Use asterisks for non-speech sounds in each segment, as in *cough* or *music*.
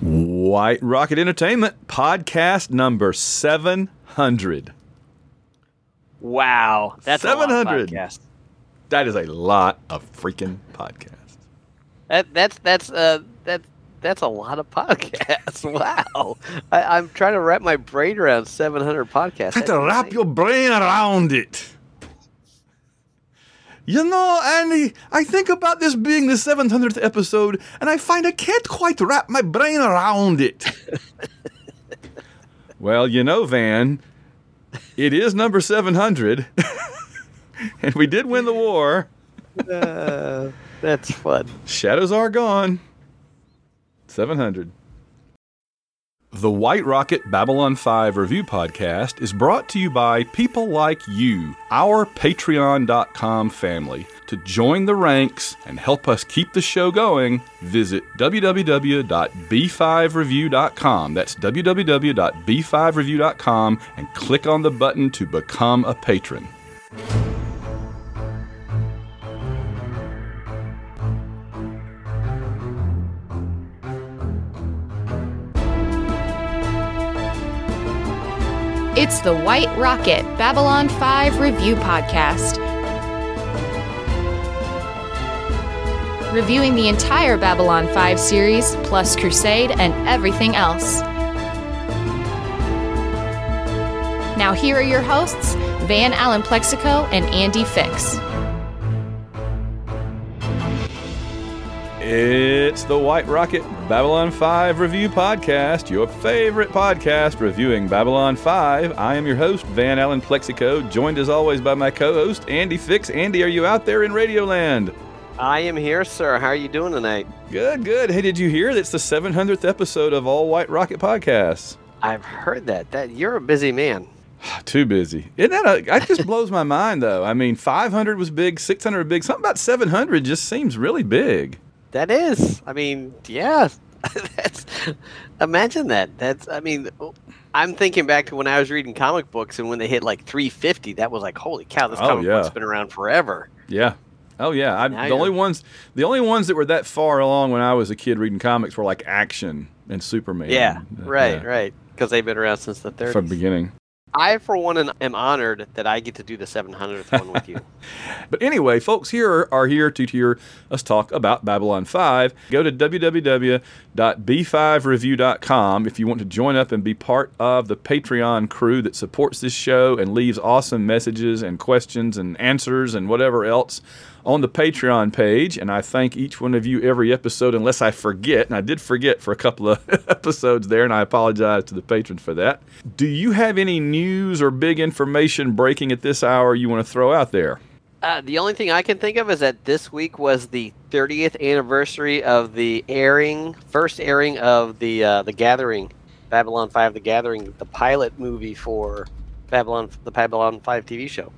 White Rocket Entertainment podcast number 700. Wow, that's a lot of 700. podcasts. That is a lot of freaking podcasts. That that's that's uh that that's a lot of podcasts. *laughs* Wow, I, I'm trying to wrap my brain around 700 podcasts. Try to wrap your brain around it. You know, Andy, I think about this being the 700th episode, and I find I can't quite wrap my brain around it. *laughs* well, you know, Van, it is number 700, *laughs* and we did win the war. *laughs* Uh, that's fun. Shadows are gone. 700. The White Rocket Babylon 5 review podcast is brought to you by people like you, our Patreon.com family. To join the ranks and help us keep the show going, visit www.b5review.com. That's www.b5review.com and click on the button to become a patron. It's the White Rocket Babylon 5 Review Podcast. Reviewing the entire Babylon 5 series, plus Crusade and everything else. Now, here are your hosts, Van Allen Plexico and Andy Fix. It's the White Rocket Babylon 5 Review Podcast, your favorite podcast reviewing Babylon 5. I am your host, Van Allen Plexico, joined as always by my co host, Andy Fix. Andy, are you out there in Radioland? I am here, sir. How are you doing tonight? Good, good. Hey, did you hear that's the 700th episode of All White Rocket Podcasts? I've heard that. That you're a busy man. *sighs* Too busy. Isn't that a, that just *laughs* blows my mind, though. I mean, 500 was big, 600 was big. Something about 700 just seems really big. That is. I mean, yeah. *laughs* That's imagine that. That's I mean, I'm thinking back to when I was reading comic books and when they hit like 350, that was like, holy cow, this Oh, comic yeah. book's been around forever. Yeah. Oh yeah. I, the only ones, the only ones that were that far along when I was a kid reading comics were like Action and Superman. Yeah, right, yeah, right. Because they've been around since the 30s. From the beginning. I, for one, am- honored that I get to do the 700th one with you. *laughs* But anyway, folks here are here to hear us talk about Babylon 5. Go to www.b5review.com if you want to join up and be part of the Patreon crew that supports this show and leaves awesome messages and questions and answers and whatever else on the Patreon page. And I thank each one of you every episode, unless I forget. And I did forget for a couple of *laughs* episodes there, and I apologize to the patrons for that. Do you have any news or big information breaking at this hour you want to throw out there? Uh, the only thing I can think of is that this week was the 30th anniversary of the airing, first airing of the uh, the Gathering, Babylon 5: The Gathering, the pilot movie for Babylon, the Babylon 5 TV show.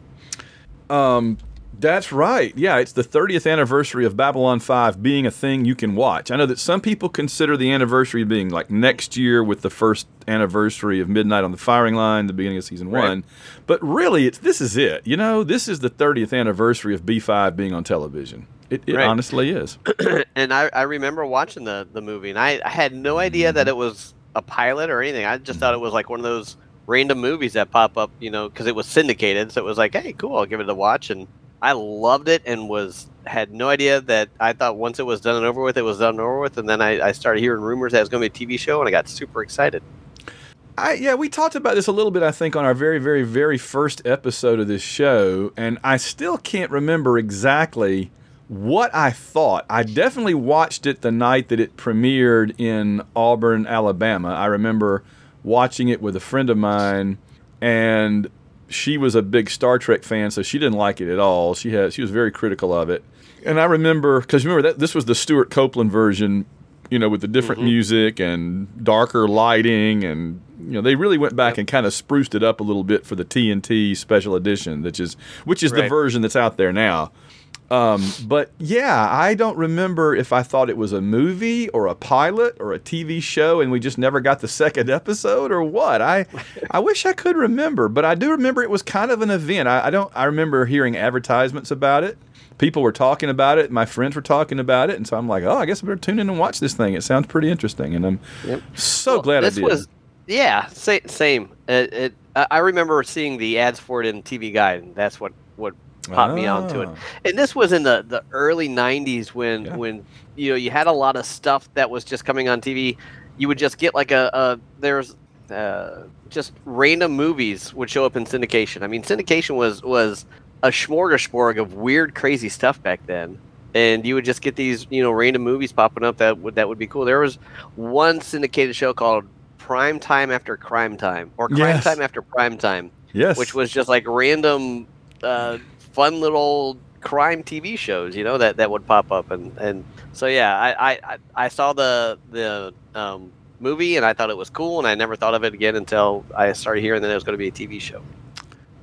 Um, that's right. Yeah, it's the 30th anniversary of Babylon 5 being a thing you can watch. I know that some people consider the anniversary being like next year with the first anniversary of Midnight on the Firing Line, the beginning of season Right. 1. But really, it's this is it. You know, this is the 30th anniversary of B5 being on television. It, it Right. honestly is. *clears throat* and I, I remember watching the, the movie, and I, I had no idea mm-hmm. that it was a pilot or anything. I just thought it was like one of those random movies that pop up, you know, because it was syndicated. So it was like, hey, cool, I'll give it a watch. And I loved it and was had no idea that I thought once it was done and over with, it was done and over with. And then I, I started hearing rumors that it was going to be a TV show, and I got super excited. I, yeah, we talked about this a little bit, I think, on our very, very, very first episode of this show, and I still can't remember exactly what I thought. I definitely watched it the night that it premiered in Auburn, Alabama. I remember watching it with a friend of mine, and she was a big Star Trek fan, so she didn't like it at all. She had she was very critical of it, and I remember because remember that this was the Stewart Copeland version, you know, with the different mm-hmm. music and darker lighting, and you know they really went back and kind of spruced it up a little bit for the TNT special edition, which is which is the version that's out there now. Um, but yeah, I don't remember if I thought it was a movie or a pilot or a TV show, and we just never got the *laughs* second episode or what. I, *laughs* I wish I could remember, but I do remember it was kind of an event. I, I don't. I remember hearing advertisements about it, people were talking about it. My friends were talking about it, and so I'm like, oh, I guess I better tune in and watch this thing. It sounds pretty interesting, and I'm Yep. so Well, glad I did. was yeah same it, it I I remember seeing the ads for it in tv guide and that's what what popped me onto it Ah. and this was in the the early 90s when Yeah. when you know you had a lot of stuff that was just coming on tv you would just get like a, a there's uh, just random movies would show up in syndication i mean syndication was was a smorgasbord of weird crazy stuff back then and you would just get these you know random movies popping up that would that would be cool there was one syndicated show called prime time after crime time or crime Yes. time after prime time Yes, which was just like random uh, fun little crime tv shows you know that that would pop up and and so yeah i i I- saw the the um, movie and i thought it was cool and i never thought of it again until i started hearing that it was going to be a tv show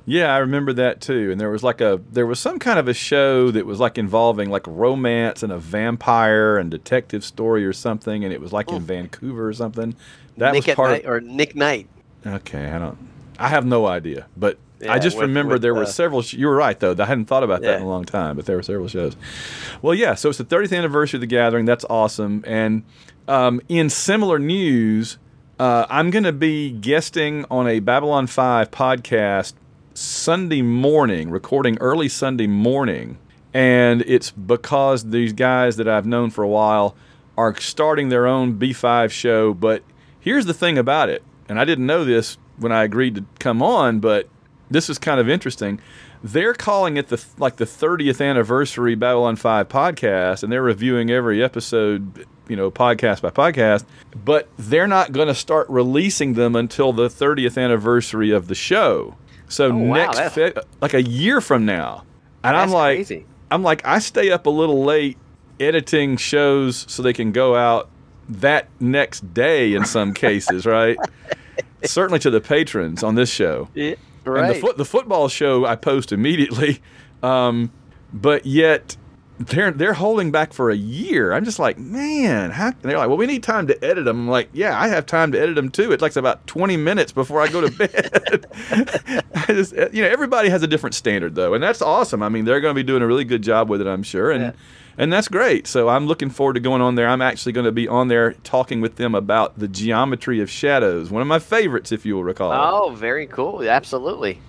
Yeah, I remember that too. And there was like a there was some kind of a show that was like involving like romance and a vampire and detective story or something, and it was like in. Vancouver or something. That nick was at part night or nick knight Okay, I don't. I have no idea, but I just with- remember with, there were several. Sh- you were right though. I hadn't thought about that in a long time, but there were several shows. Well, yeah. So it's the 30th anniversary of the Gathering. That's awesome. And um, in similar news, uh, I'm going to be guesting on a Babylon 5 podcast Sunday morning, recording early Sunday morning. And it's because these guys that I've known for a while are starting their own B5 show. But here's the thing about it, and I didn't know this when I agreed to come on, but this is kind of interesting. They're calling it the like the 30th anniversary Babylon 5 podcast, and they're reviewing every episode, you know, podcast by podcast. But they're not going to start releasing them until the 30th anniversary of the show. So Oh, next, Fe- like a year from now, and I'm like, crazy. I'm like, I stay up a little late editing shows so they can go out that next day in some cases, right? *laughs* Certainly to the patrons on this show. *laughs* yeah, And right the, foot, the football show I post immediately, um, but yet they're they're holding back for a year. I'm just like, man, how? And they're like, well, we need time to edit them. I'm like, yeah, I have time to edit them too. It takes about 20 minutes before I go to *laughs* bed. *laughs* I just, you know, everybody has a different standard though, and that's awesome. I mean, they're going to be doing a really good job with it, I'm sure, and. Yeah. And that's great. So I'm looking forward to going on there. I'm actually going to be on there talking with them about the geometry of shadows, one of my favorites, if you will recall. oh very cool absolutely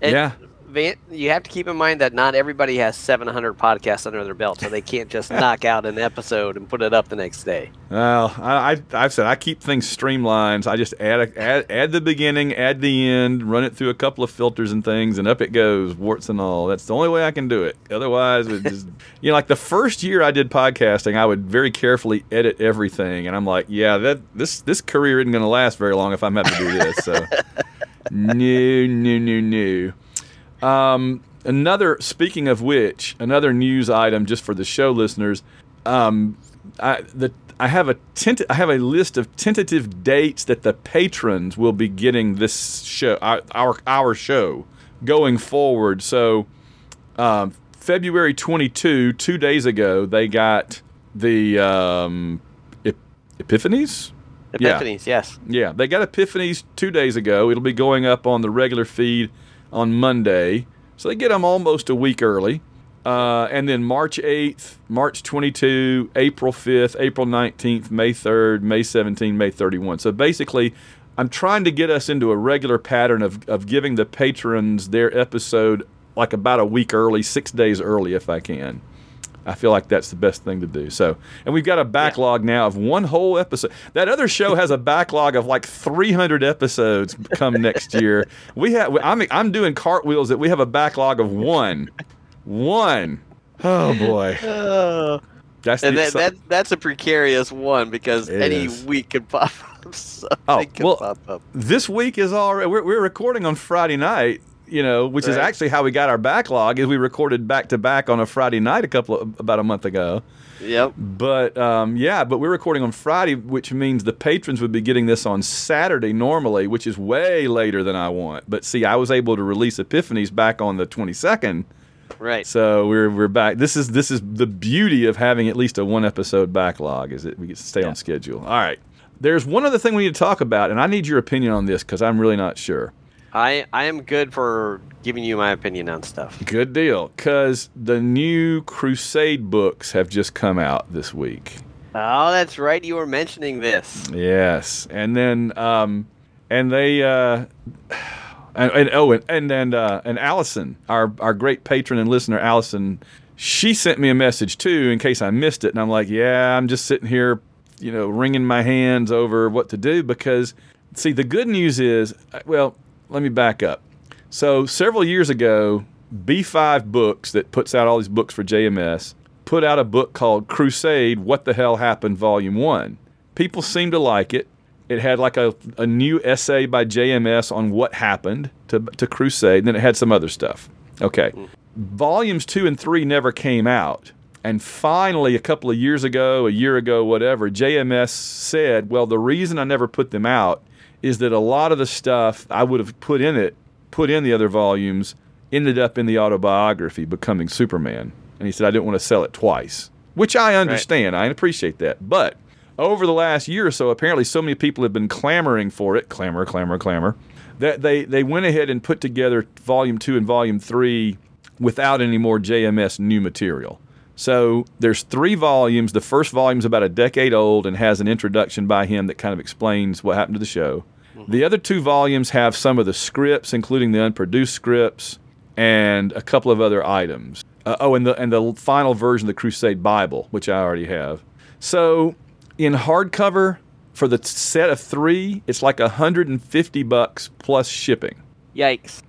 And Yeah. You have to keep in mind that not everybody has 700 podcasts under their belt, so they can't just *laughs* knock out an episode and put it up the next day. Well, I, I've said I keep things streamlined. I just add, a, add add the beginning, add the end, run it through a couple of filters and things, and up it goes, warts and all. That's the only way I can do it. Otherwise, it just, *laughs* you know, like the first year I did podcasting, I would very carefully edit everything, and I'm like, yeah, that this this career isn't going to last very long if I'm having to do this. So, *laughs* no, no, no, no. Um, another, speaking of which, another news item just for the show listeners. Um, I, the, I have a tent, I have a list of tentative dates that the patrons will be getting this show, our our, our show, going forward. So, um, February 22, two days ago, they got the um, Ep- Epiphanies. Yeah. Epiphanies, yes. Yeah, they got Epiphanies two days ago. It'll be going up on the regular feed on Monday. So they get them almost a week early. Uh, and then March 8th, March 22, April 5th, April 19th, May 3rd, May 17th, May 31. So basically, I'm trying to get us into a regular pattern of, of giving the patrons their episode like about a week early, six days early if I can. I feel like that's the best thing to do. So, and we've got a backlog now of one whole episode. That other show has a backlog of like 300 episodes come next year. We have. I'm I'm doing cartwheels that we have a backlog of one, one. Oh boy, *laughs* that's and that, that that's a precarious one because It any is. week could pop up. *laughs* Oh, well, pop up. this week is already. We're, we're recording on Friday night. You know, which is actually how we got our backlog. Is we recorded back to back on a Friday night a couple of, about a month ago. Yep. But um, yeah, but we're recording on Friday, which means the patrons would be getting this on Saturday normally, which is way later than I want. But see, I was able to release Epiphanies back on the 22nd, Right. so we're we're back. This is this is the beauty of having at least a one episode backlog is that we get to stay Yeah. on schedule. All right, there's one other thing we need to talk about, and I need your opinion on this because I'm really not sure. I I am good for giving you my opinion on stuff. Good deal, because the new Crusade books have just come out this week. Oh, that's right. You were mentioning this. Yes, and then um, and they uh, and, and oh, and and and, uh, and Allison, our our great patron and listener, Allison, she sent me a message too in case I missed it, and I'm like, yeah, I'm just sitting here, you know, wringing my hands over what to do because, see, the good news is, well, let me back up. So several years ago, B5 Books that puts out all these books for JMS put out a book called Crusade: What the Hell Happened, Volume One. People seemed to like it. It had like a, a new essay by JMS on what happened to, to Crusade, and then it had some other stuff. Okay. Volumes two and three never came out. And finally, a couple of years ago, a year ago, whatever, JMS said, well, the reason I never put them out is that a lot of the stuff I would have put in it, put in the other volumes, ended up in the autobiography, becoming Superman. And he said, I didn't want to sell it twice, which I understand. I appreciate that. But over the last year or so, apparently so many people have been clamoring for it, clamor, clamor, clamor, that they, they went ahead and put together volume two and volume three without any more JMS new material. So there's three volumes. The first volume's about a decade old and has an introduction by him that kind of explains what happened to the show. The other two volumes have some of the scripts, including the unproduced scripts, and a couple of other items. Uh, oh, and the and the final version of the Crusade Bible, which I already have. So in hardcover for the set of three, it's like 150 bucks plus shipping. Yikes.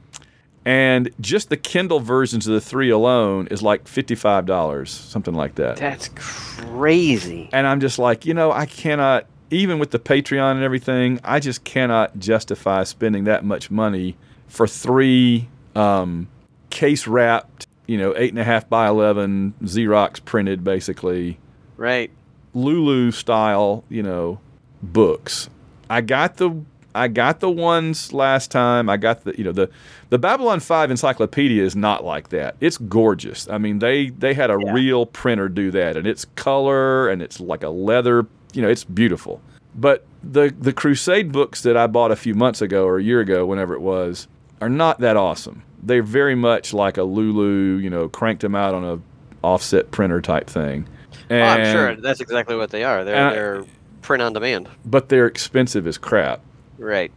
And just the Kindle versions of the three alone is like $55, something like that. That's crazy. And I'm just like, you know, I cannot, even with the Patreon and everything, I just cannot justify spending that much money for three um, case wrapped, you know, eight and a half by 11 Xerox printed, basically, Right. Lulu style, you know, books. I got the I got the ones last time. I got the you know the the Babylon 5 encyclopedia is not like that. It's gorgeous. I mean, they they had a Yeah. real printer do that and it's color and it's like a leather, you know, it's beautiful. But the the Crusade books that I bought a few months ago or a year ago whenever it was are not that awesome. They're very much like a Lulu, you know, cranked them out on a offset printer type thing. Oh, I'm sure that's exactly what they are. They're I- they're print on demand. but they're expensive as crap. Right.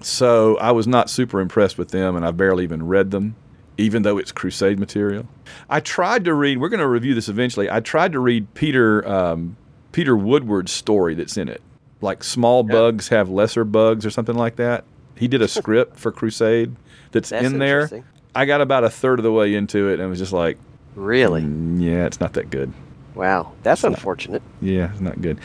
So I was not super impressed with them, and I barely even read them, even though it's Crusade material. I tried to read. We're going to review this eventually. I tried to read Peter um, Peter Woodward's story that's in it, like small Yeah. bugs have lesser bugs or something like that. He did a *laughs* script for Crusade that's, That's in there. I got about a third of the way into it and was just like, Really? "Mm, yeah, it's not that good. Wow. That's unfortunate. Yeah, it's not good.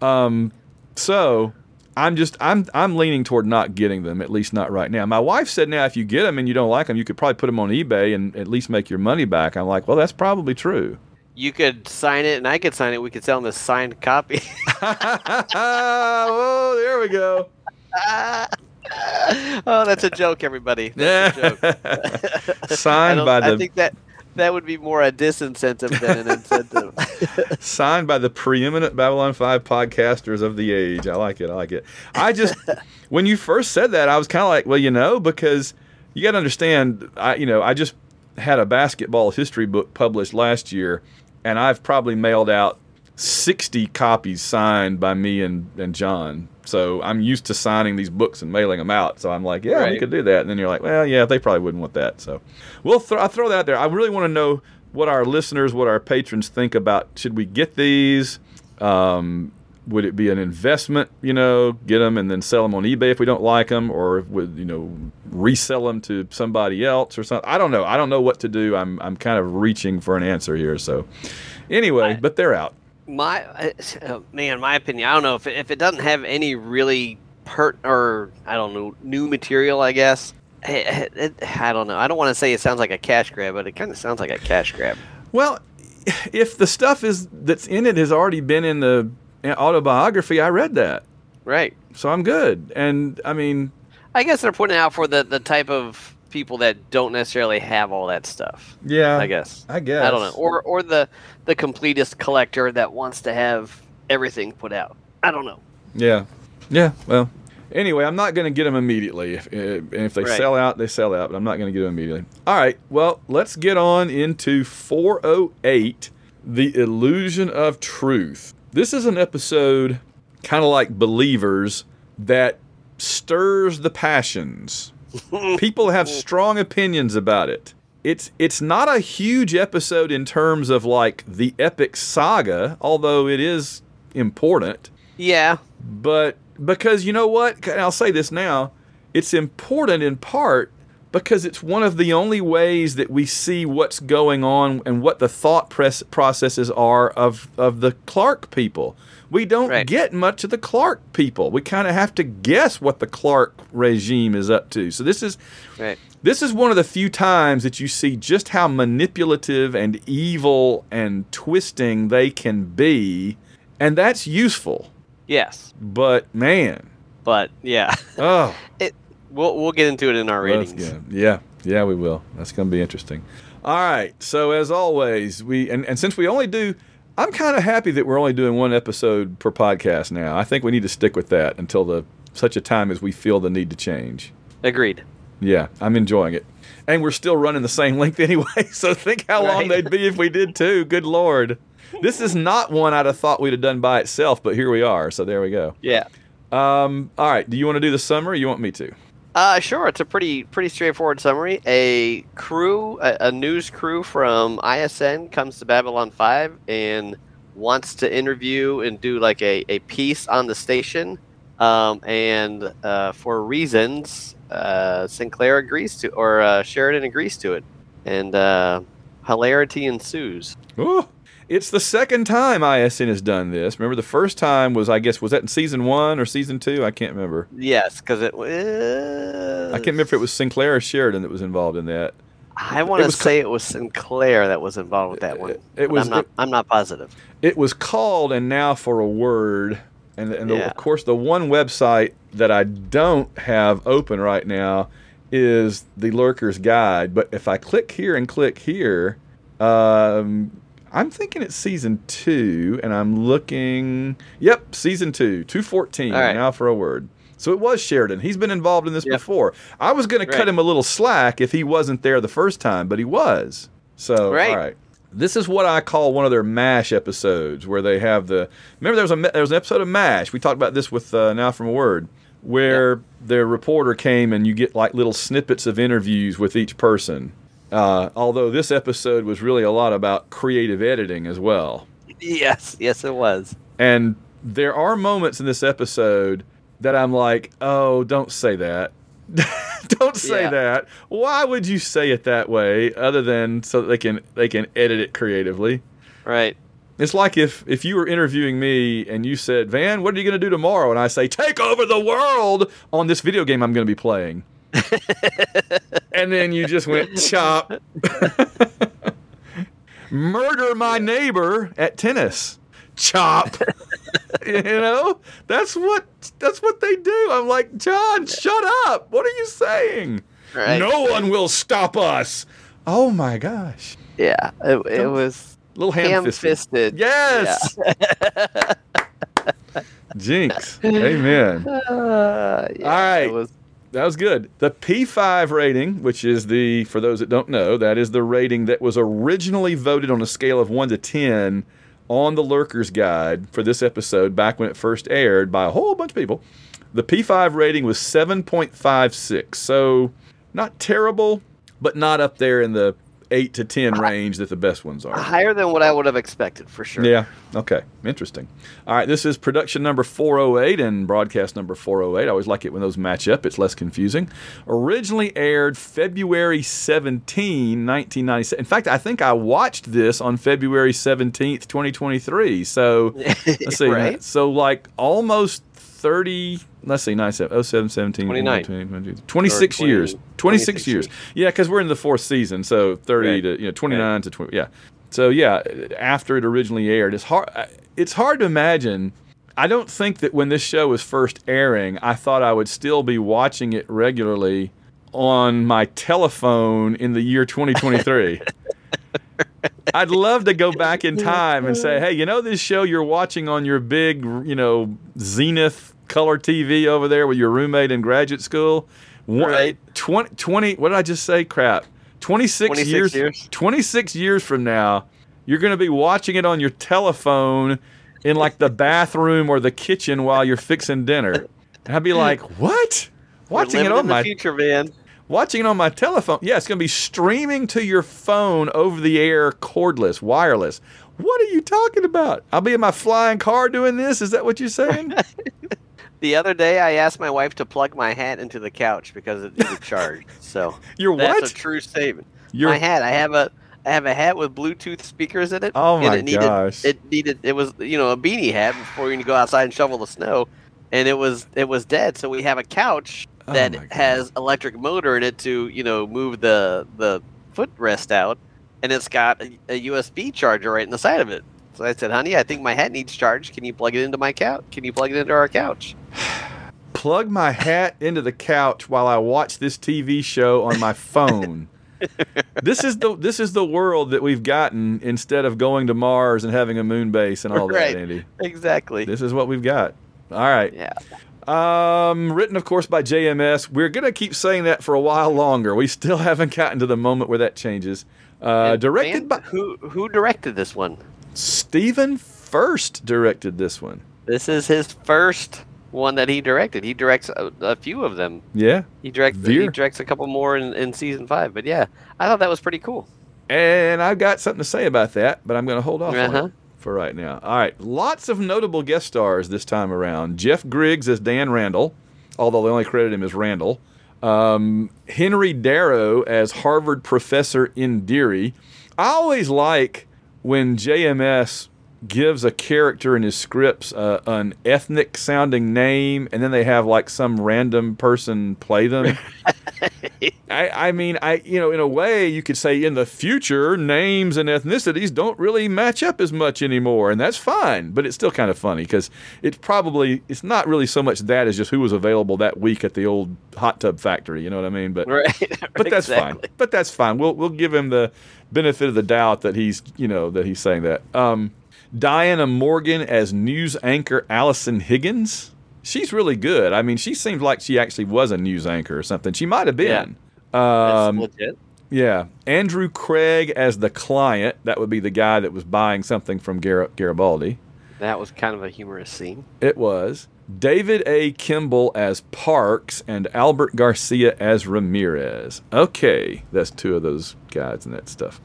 Um, so I'm just I'm I'm leaning toward not getting them at least not right now. My wife said now if you get them and you don't like them, you could probably put them on eBay and at least make your money back. I'm like, well, that's probably true. You could sign it, and I could sign it. We could sell them as signed copy. *laughs* *laughs* oh, there we go. *laughs* oh, that's a joke, everybody. That's a joke. I, signed by I the think that that would be more a disincentive than an incentive. Signed by the preeminent Babylon 5 podcasters of the age. I like it. I like it. I just, *laughs* when you first said that, I was kind of like, well, you know, because you got to understand, I, you know, I just had a basketball history book published last year, and I've probably mailed out 60 copies signed by me and, and John. So I'm used to signing these books and mailing them out. So I'm like, yeah, we could do that. And then you're like, well, yeah, they probably wouldn't want that. So we'll throw, I'll throw that out there. I really want to know what our listeners, what our patrons think about should we get these? Um, would it be an investment, you know, get them and then sell them on eBay if we don't like them, or would you know resell them to somebody else or something? I don't know. I don't know what to do. I'm I'm kind of reaching for an answer here. So anyway, I- but they're out. my uh, man, my opinion. I don't know if it, if it doesn't have any really pert or I don't know new material. I guess. It, it, I don't know. I don't want to say it sounds like a cash grab, but it kind of sounds like a cash grab. Well, *sighs* if the stuff is that's in it has already been in the autobiography, I read that, Right. so I'm good. And I mean, I guess they're putting it out for the, the type of people that don't necessarily have all that stuff. yeah, I guess. I guess I don't know. Or or the the completist collector that wants to have everything put out. I don't know. Yeah. Yeah. Well, Anyway, I'm not going to get them immediately. If, eh, if if they Right. sell out, they sell out, but I'm not going to get them immediately. All right, well, let's get on into 408 The Illusion of Truth. This is an episode kind of like Believers that stirs the passions. *laughs* People have strong opinions about it. It's it's not a huge episode in terms of like the epic saga, although it is important Yeah. but because you know what? And i'll say this now. It's important in part because it's one of the only ways that we see what's going on and what the thought press processes are of of the clark people. We don't Right. get much of the clark people. We kind of have to guess what the clark regime is up to. So this is Right. this is one of the few times that you see just how manipulative and evil and twisting they can be and that's useful Yes. but man, But yeah, oh, *laughs* It. we'll we'll get into it in our ratings. good. Yeah, yeah, we will. That's going to be interesting. All right. So as always, we and, and since we only do, I'm kind of happy that we're only doing one episode per podcast now. I think we need to stick with that until the such a time as we feel the need to change. Agreed. Yeah, I'm enjoying it. And we're still running the same length *laughs* anyway, so think how long they'd be if we did too. Good lord. This is not one I'd have thought we'd have done by itself, but here we are. So there we go. Yeah. Um, all right. Do you want to do the summary? Or you want me to? Uh, sure. It's a pretty pretty straightforward summary. A crew, a, a news crew from ISN comes to Babylon Five and wants to interview and do like a, a piece on the station. Um, and uh, for reasons, uh, Sinclair agrees to, or uh, Sheridan agrees to it, and uh, hilarity ensues. Ooh, it's the second time ISN has done this. Remember, the first time was, I guess, was that in season one or season two? I can't remember. Yes, because it was. I can't remember if it was Sinclair or Sheridan that was involved in that. I want to say it was Sinclair that was involved with that one. It was- I'm not. it- I'm not positive. It was called "And Now for a Word," and, and the, Yeah. of course, the one website that I don't have open right now is the Lurker's Guide. But if I click here and click here, um, I'm thinking it's season two, and I'm looking. Yep, season two, two fourteen. Right. Now for a word. So it was Sheridan. He's been involved in this Yep. before. I was going to cut him a little slack if he wasn't there the first time, but he was. So Right. all right. This is what I call one of their MASH episodes, where they have the. Remember, there was a there was an episode of MASH. We talked about this with uh, Now from a Word, where the reporter came and you get like little snippets of interviews with each person. Uh, although this episode was really a lot about creative editing as well. Yes, yes, it was. And there are moments in this episode that I'm like, oh, don't say that. *laughs* don't say Yeah. that. Why would you say it that way other than so that they can they can edit it creatively? Right. It's like if if you were interviewing me and you said, "Van, what are you going to do tomorrow?" and I say, "Take over the world on this video game I'm going to be playing." *laughs* and then you just went chop. *laughs* Murder my neighbor at tennis. Chop. *laughs* you know? That's what that's what they do. I'm like, "John, shut up. What are you saying?" Right. No one will stop us. Oh my gosh. Yeah. It, it was Little ham fisted. Yes. Jinx. Amen. Uh, yeah, All right. That was good. The P5 rating, which is the, for those that don't know, that is the rating that was originally voted on a scale of 1 to 10 on the Lurker's Guide for this episode back when it first aired by a whole bunch of people. The P5 rating was 7.56. So not terrible, but not up there in the 8 to 10 range that the best ones are. higher than what I would have expected for sure. Yeah. Okay. Interesting. All right. This is production number 408 and broadcast number 408. I always like it when those match up. It's less confusing. Originally aired February 17, 1997. In fact, I think I watched this on February 17th, 2023. So *laughs* let's see. Right. So like almost 30. Let's see, 97, 07, 17, 29. 19, 20, 26 20 years. 26 26 years. Yeah, because we're in the fourth season, so 30 Right. to you know 29 to 20. Yeah. So yeah, after it originally aired, it's hard. It's hard to imagine. I don't think that when this show was first airing, I thought I would still be watching it regularly on my telephone in the year 2023. *laughs* I'd love to go back in time and say, *laughs* hey, you know this show you're watching on your big, you know, Zenith color TV over there with your roommate in graduate school. One, Right. 20, 20 what did I just say? Crap. 26, 26 years, years. 26 years from now, you're going to be watching it on your telephone in like the bathroom or the kitchen while you're fixing dinner. And I'd be like, "What? Watching it on my future, man. watching it on my telephone. Yeah, it's going to be streaming to your phone over the air, cordless, wireless. What are you talking about? I'll be in my flying car doing this. Is that what you're saying? *laughs* The other day, I asked my wife to plug my hat into the couch because it needed *laughs* charged. So You're that's what? a true statement. You're my hat. I have a I have a hat with Bluetooth speakers in it. Oh my it needed, gosh. It needed it was you know a beanie hat before you go outside and shovel the snow, and it was it was dead. So we have a couch Oh that God. has electric motor in it to you know move the the footrest out, and it's got a, a USB charger right in the side of it. So I said, honey, I think my hat needs charged. Can you plug it into my couch? Can you plug it into our couch? *sighs* plug my hat into the couch while I watch this TV show on my phone. *laughs* this is the this is the world that we've gotten instead of going to Mars and having a moon base and all that, Right. Andy. Exactly. This is what we've got. All right. Yeah. Um, written, of course, by JMS. We're going to keep saying that for a while longer. We still *laughs* haven't gotten to the moment where that changes. Uh, directed by who? Who directed this one? Stephen Furst. Directed this one. This is his first one that he directed. He directs a, a few of them. Yeah, He directs. He directs a couple more in, in season five. But yeah, I thought that was pretty cool. and I've got something to say about that, but I'm going to hold off Uh-huh. for right now. All right, lots of notable guest stars this time around. Jeff Griggs as Dan Randall, although they only credit him as Randall. Um, Henry Darrow as Harvard professor Indiri. I always like when JMS gives a character in his scripts uh, an ethnic sounding name and then they have like some random person play them. *laughs* *laughs* I, I mean, I you know, in a way, you could say in the future, names and ethnicities don't really match up as much anymore, and that's fine. But it's still kind of funny because it's probably it's not really so much that as just who was available that week at the old hot tub factory. You know what I mean? But Right. *laughs* but that's fine. But that's fine. We'll we'll give him the benefit of the doubt that he's you know that he's saying that. Um, Diana Morgan as news anchor Allison Higgins. She's really good. I mean, she seems like she actually was a news anchor or something. She might have been. That's Um, legit. yeah. Andrew Craig as the client. That would be the guy that was buying something from Gar- Garibaldi. That was kind of a humorous scene. It was. David A. Kimball as Parks and Albert Garcia as Ramirez. Okay, that's two of those guys and that stuff.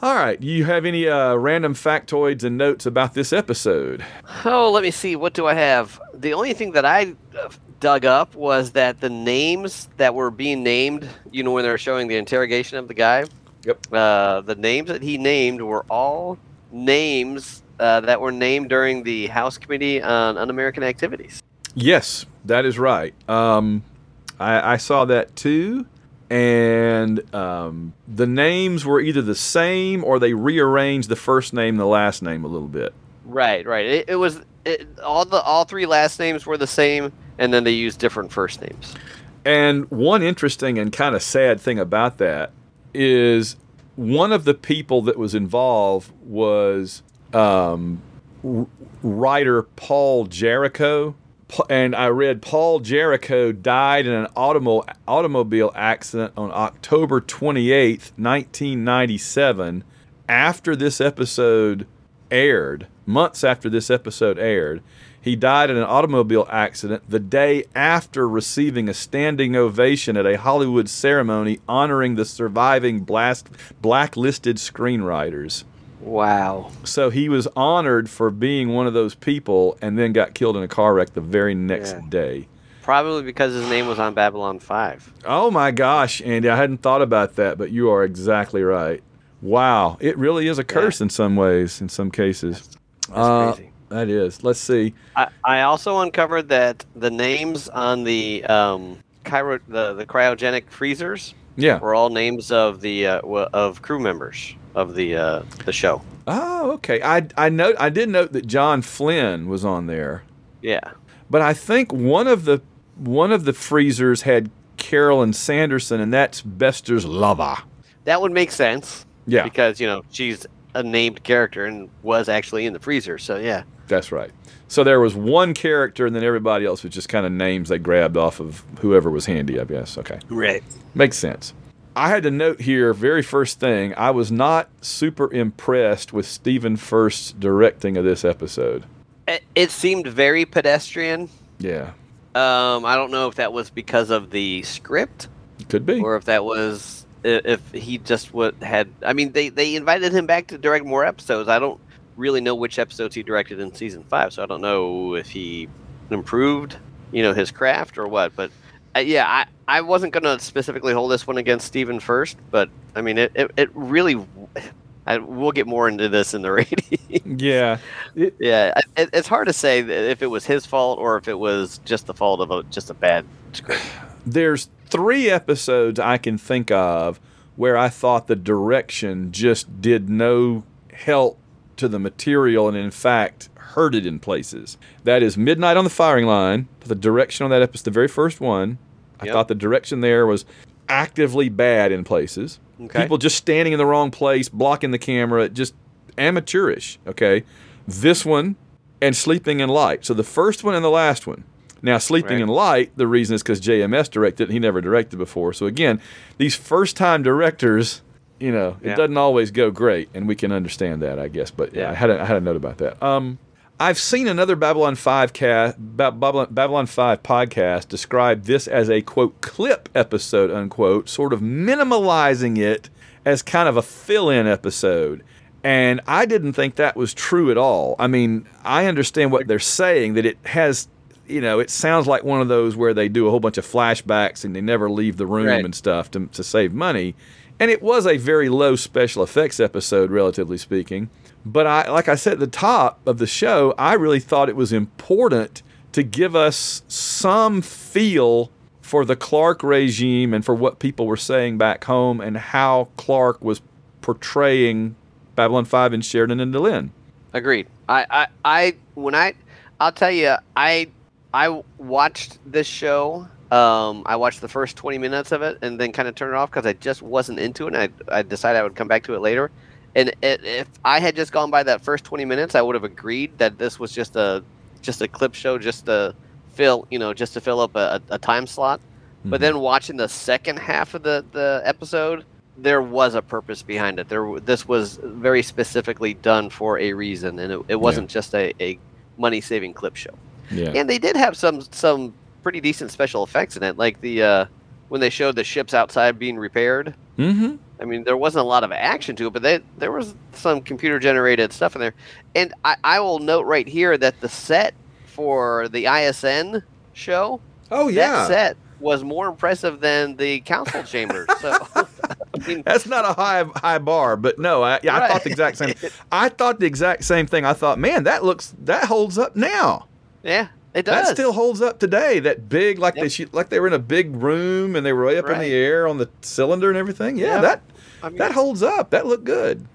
All right, you have any uh, random factoids and notes about this episode? Oh, let me see. What do I have? The only thing that I uh, dug up was that the names that were being named, you know, when they were showing the interrogation of the guy, Yep. uh, the names that he named were all names uh, that were named during the House Committee on Un-American Activities. Yes, that is right. Um, I, I saw that too, and um, the names were either the same or they rearranged the first name and the last name a little bit. Right, right. It, it was it, all the all three last names were the same, and then they used different first names. And one interesting and kind of sad thing about that is one of the people that was involved was um, r- writer Paul Jarrico. And I read Paul Jarrico died in an automo- automobile accident on October 28th, 1997, after this episode aired, months after this episode aired. He died in an automobile accident the day after receiving a standing ovation at a Hollywood ceremony honoring the surviving blast, blacklisted screenwriters. Wow. So he was honored for being one of those people and then got killed in a car wreck the very next Yeah. day. Probably because his name was on Babylon 5. Oh my gosh, Andy, I hadn't thought about that, but you are exactly right. Wow, it really is a curse in some ways, in some cases. That's Uh, crazy. That is. Let's see. I, I also uncovered that the names on the um, cryo, the, the cryogenic freezers Yeah. were all names of the uh, w- of crew members of the uh, the show. Oh, okay. I I note I did note that John Flynn was on there, Yeah. but I think one of the one of the freezers had Carolyn Sanderson, and that's Bester's lover. That would make sense Yeah. because you know she's a named character and was actually in the freezer. So yeah. That's right. So there was one character, and then everybody else was just kind of names they grabbed off of whoever was handy, I guess. Okay. Right. Makes sense. I had to note here, very first thing, I was not super impressed with Stephen Furst's directing of this episode. It, it seemed very pedestrian. Yeah, Um, I don't know if that was because of the script could be. or if that was if he just would had. I mean, they they invited him back to direct more episodes. I don't really know which episodes he directed in season five, so I don't know if he improved, you know, his craft or what. But uh, yeah, I I wasn't gonna specifically hold this one against Stephen Furst, but I mean, it it, it really. I, we'll get more into this in the *laughs* rating. Yeah, it, yeah, it, it's hard to say if it was his fault or if it was just the fault of a, just a bad script. *sighs* there's three episodes I can think of where I thought the direction just did no help to the material and in fact hurt it in places. That is Midnight on the Firing Line. The direction on that episode, the very first one, I Yep. thought the direction there was actively bad in places. Okay. People just standing in the wrong place, blocking the camera, just amateurish. Okay. This one and Sleeping in Light. So the first one and the last one. Now, Sleeping Right. in Light, the reason is because JMS directed it. and He never directed before. So again, these first time directors, you know, it Yeah. doesn't always go great, and we can understand that, I guess. But yeah, Yeah. I had a, I had a note about that. Um, I've seen another Babylon Five cast, Babylon, Babylon Five podcast describe this as a quote clip episode unquote, sort of minimalizing it as kind of a fill-in episode. And I didn't think that was true at all. I mean, I understand what they're saying that it has, you know, it sounds like one of those where they do a whole bunch of flashbacks and they never leave the room Right. and stuff to, to save money. And it was a very low special effects episode, relatively speaking. But I, like I said at the top of the show, I really thought it was important to give us some feel for the Clark regime and for what people were saying back home and how Clark was portraying Babylon 5 and Sheridan and Delenn. Agreed. I, I, I, when I, I'll tell you, I, I watched this show. Um, I watched the first 20 minutes of it and then kind of turned it off because I just wasn't into it. And I, I decided I would come back to it later. And if I had just gone by that first 20 minutes, I would have agreed that this was just a, just a clip show, just to fill, you know, just to fill up a, a time slot. But then watching the second half of the, the episode, there was a purpose behind it. There, this was very specifically done for a reason, and it, it wasn't just a, a money saving clip show. Yeah. And they did have some some pretty decent special effects in it, like the uh, when they showed the ships outside being repaired. Mm-hmm. I mean, there wasn't a lot of action to it, but they, there was some computer generated stuff in there. And I, I will note right here that the set for the ISN show, Oh, yeah, that set was more impressive than the council chamber. So, *laughs* I mean, That's not a high high bar, but no, I, yeah, I thought the exact same. *laughs* I thought the exact same thing. I thought, man, that looks that holds up now. yeah, it does. That still holds up today. That big, like they Yep. shoot, like they were in a big room and they were way up in the air on the cylinder and everything. Yeah, Yeah. that I mean, that holds up. That looked good.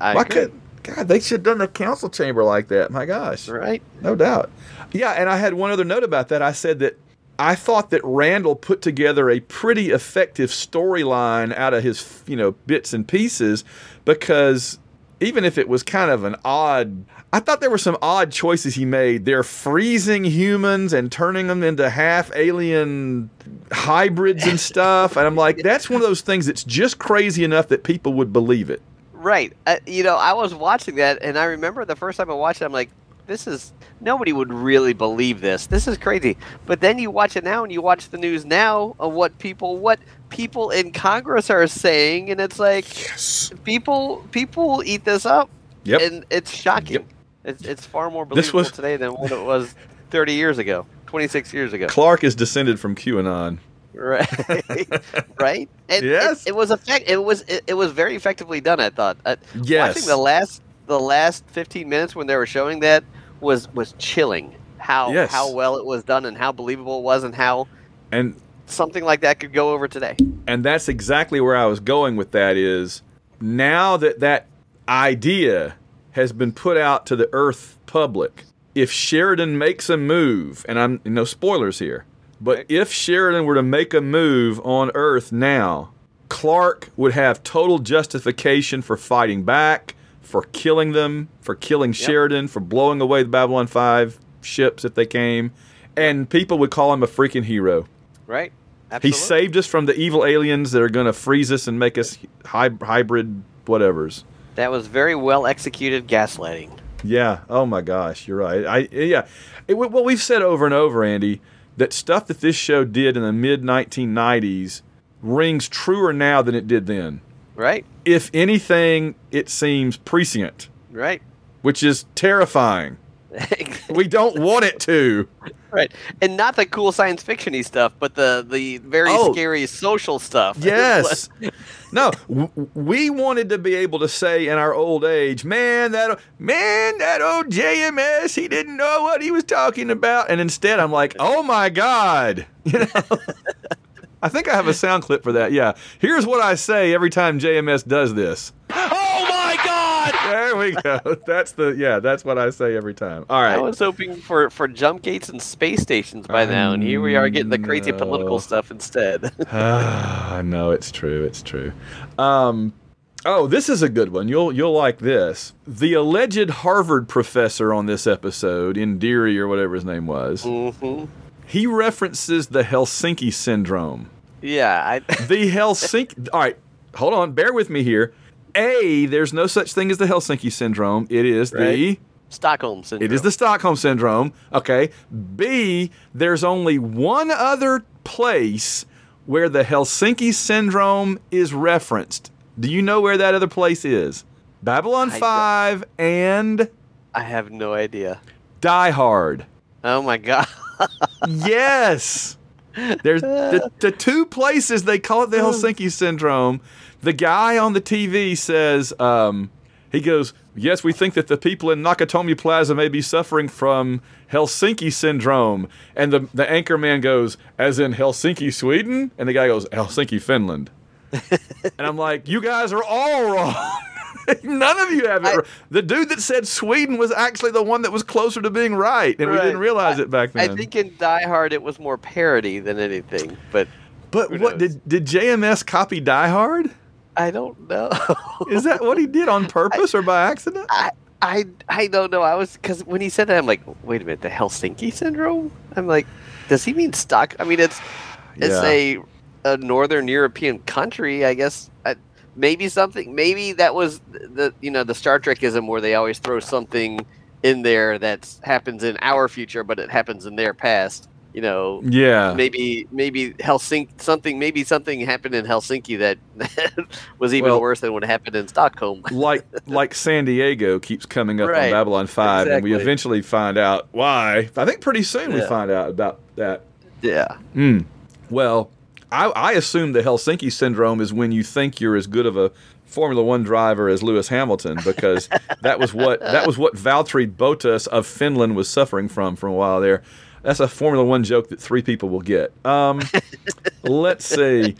I Why could God? They should have done the council chamber like that. My gosh, Right. no doubt. Yeah, and I had one other note about that. I said that I thought that Randall put together a pretty effective storyline out of his, you know, bits and pieces because even if it was kind of an odd I thought there were some odd choices he made. They're freezing humans and turning them into half alien hybrids and stuff. And I'm like, that's one of those things that's just crazy enough that people would believe it. Right. Uh, you know, I was watching that, and I remember the first time I watched it, I'm like, this is nobody would really believe this. This is crazy. But then you watch it now, and you watch the news now of what people, what people in Congress are saying, and it's like Yes. people, people eat this up, Yep. and it's shocking. Yep. It's it's far more believable was- today than what it was 30 years ago, 26 years ago. Clark is descended from QAnon. Right, *laughs* right. And Yes. it, it was effect. It was it, it was very effectively done. I thought. Uh, Yes. Watching the last the last 15 minutes when they were showing that was was chilling. How Yes. how well it was done and how believable it was and how And something like that could go over today. and that's exactly where I was going with that is now that that idea has been put out to the earth public if Sheridan makes a move and I'm no spoilers here but if Sheridan were to make a move on earth now Clark would have total justification for fighting back for killing them, for killing Sheridan, for blowing away the Babylon 5 ships if they came. And people would call him a freaking hero. Right. Absolutely. He saved us from the evil aliens that are going to freeze us and make us hy- hybrid whatevers. That was very well executed gaslighting. Yeah. Oh my gosh, you're right. I eh, yeah. It, what we've said over and over, Andy, that stuff that this show did in the mid 1990s rings truer now than it did then. Right. If anything, it seems prescient, Right. which is terrifying. *laughs* We don't want it to. right. And not the cool science fictiony stuff, but the the very Oh. scary social stuff. *laughs* Yes. No, w- we wanted to be able to say in our old age, man, that man, that old JMS, he didn't know what he was talking about, and instead I'm like, oh my god, *laughs* you know. I think I have a sound clip for that. Yeah, here's what I say every time JMS does this. oh my god! There we go. *laughs* That's the yeah. That's what I say every time. All right. I was hoping for, for jump gates and space stations by now, and here we are getting the crazy No. political stuff instead. *sighs* *laughs* Ah, no, it's true. It's true. Um, oh, this is a good one. You'll you'll like this. The alleged Harvard professor on this episode, Indiri or whatever his name was, hmm he references the Helsinki syndrome. Yeah, I, *laughs* The Helsinki. all right, hold on. Bear with me here. A, there's no such thing as the Helsinki syndrome. It is the Stockholm syndrome. it is the Stockholm syndrome. Okay. B, there's only one other place where the Helsinki syndrome is referenced. Do you know where that other place is? Babylon I don't- 5 and I have no idea. Die Hard. Oh my god. *laughs* Yes. There's the, the two places they call it the oh. Helsinki syndrome. The guy on the TV says, um, he goes, Yes, we think that the people in Nakatomi Plaza may be suffering from Helsinki syndrome. And the, the anchor man goes, As in Helsinki, Sweden? And the guy goes, Helsinki, Finland. *laughs* and I'm like, You guys are all wrong. *laughs* None of you have it. I- right. The dude that said Sweden was actually the one that was closer to being right, and we didn't realize I- it back then. I think in Die Hard it was more parody than anything, but But what knows? did did JMS copy Die Hard? I don't know. Is that what he did on *laughs* purpose or by accident? I I I don't know. I was because when he said that, I'm like, wait a minute, the Helsinki syndrome. I'm like, does he mean stock? I mean, it's it's Yeah. a a northern European country, I guess. I, maybe something. Maybe that was the you know the Star Trekism where they always throw something in there that happens in our future, but it happens in their past. You know, Yeah. maybe maybe Helsinki something maybe something happened in Helsinki that *laughs* was even Well- worse than what happened in Stockholm. *laughs* like like San Diego keeps coming up on Babylon 5 and we eventually find out why. I think pretty soon we find out about that. yeah. Mm. Well, I, I assume the Helsinki syndrome is when you think you're as good of a Formula One driver as Lewis Hamilton, because that was what that was what Valtteri Bottas of Finland was suffering from for a while there. That's a Formula One joke that three people will get. Um, *laughs* let's see.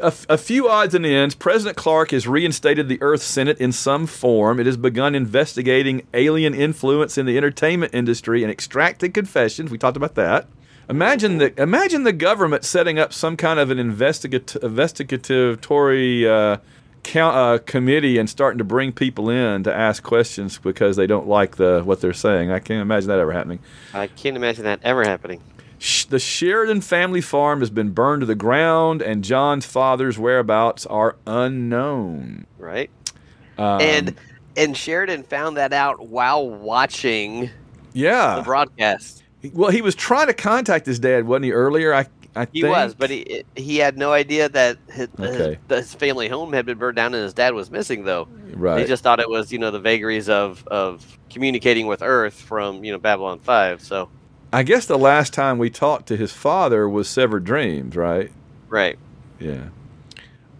A, f- a few odds and ends. President Clark has reinstated the Earth Senate in some form. It has begun investigating alien influence in the entertainment industry and extracted confessions. We talked about that. Imagine the imagine the government setting up some kind of an investigative investigatory uh, count, uh, committee and starting to bring people in to ask questions because they don't like the what they're saying. I can't imagine that ever happening. I can't imagine that ever happening. The Sheridan family farm has been burned to the ground, and John's father's whereabouts are unknown. Right? Um, and and Sheridan found that out while watching Yeah. the broadcast. well, he was trying to contact his dad, wasn't he? Earlier, I, I He think. was, but he he had no idea that his, Okay. his, his family home had been burned down and his dad was missing. Though right. he just thought it was you know the vagaries of of communicating with Earth from you know Babylon Five. So I guess the last time we talked to his father was Severed Dreams, right? right, Yeah.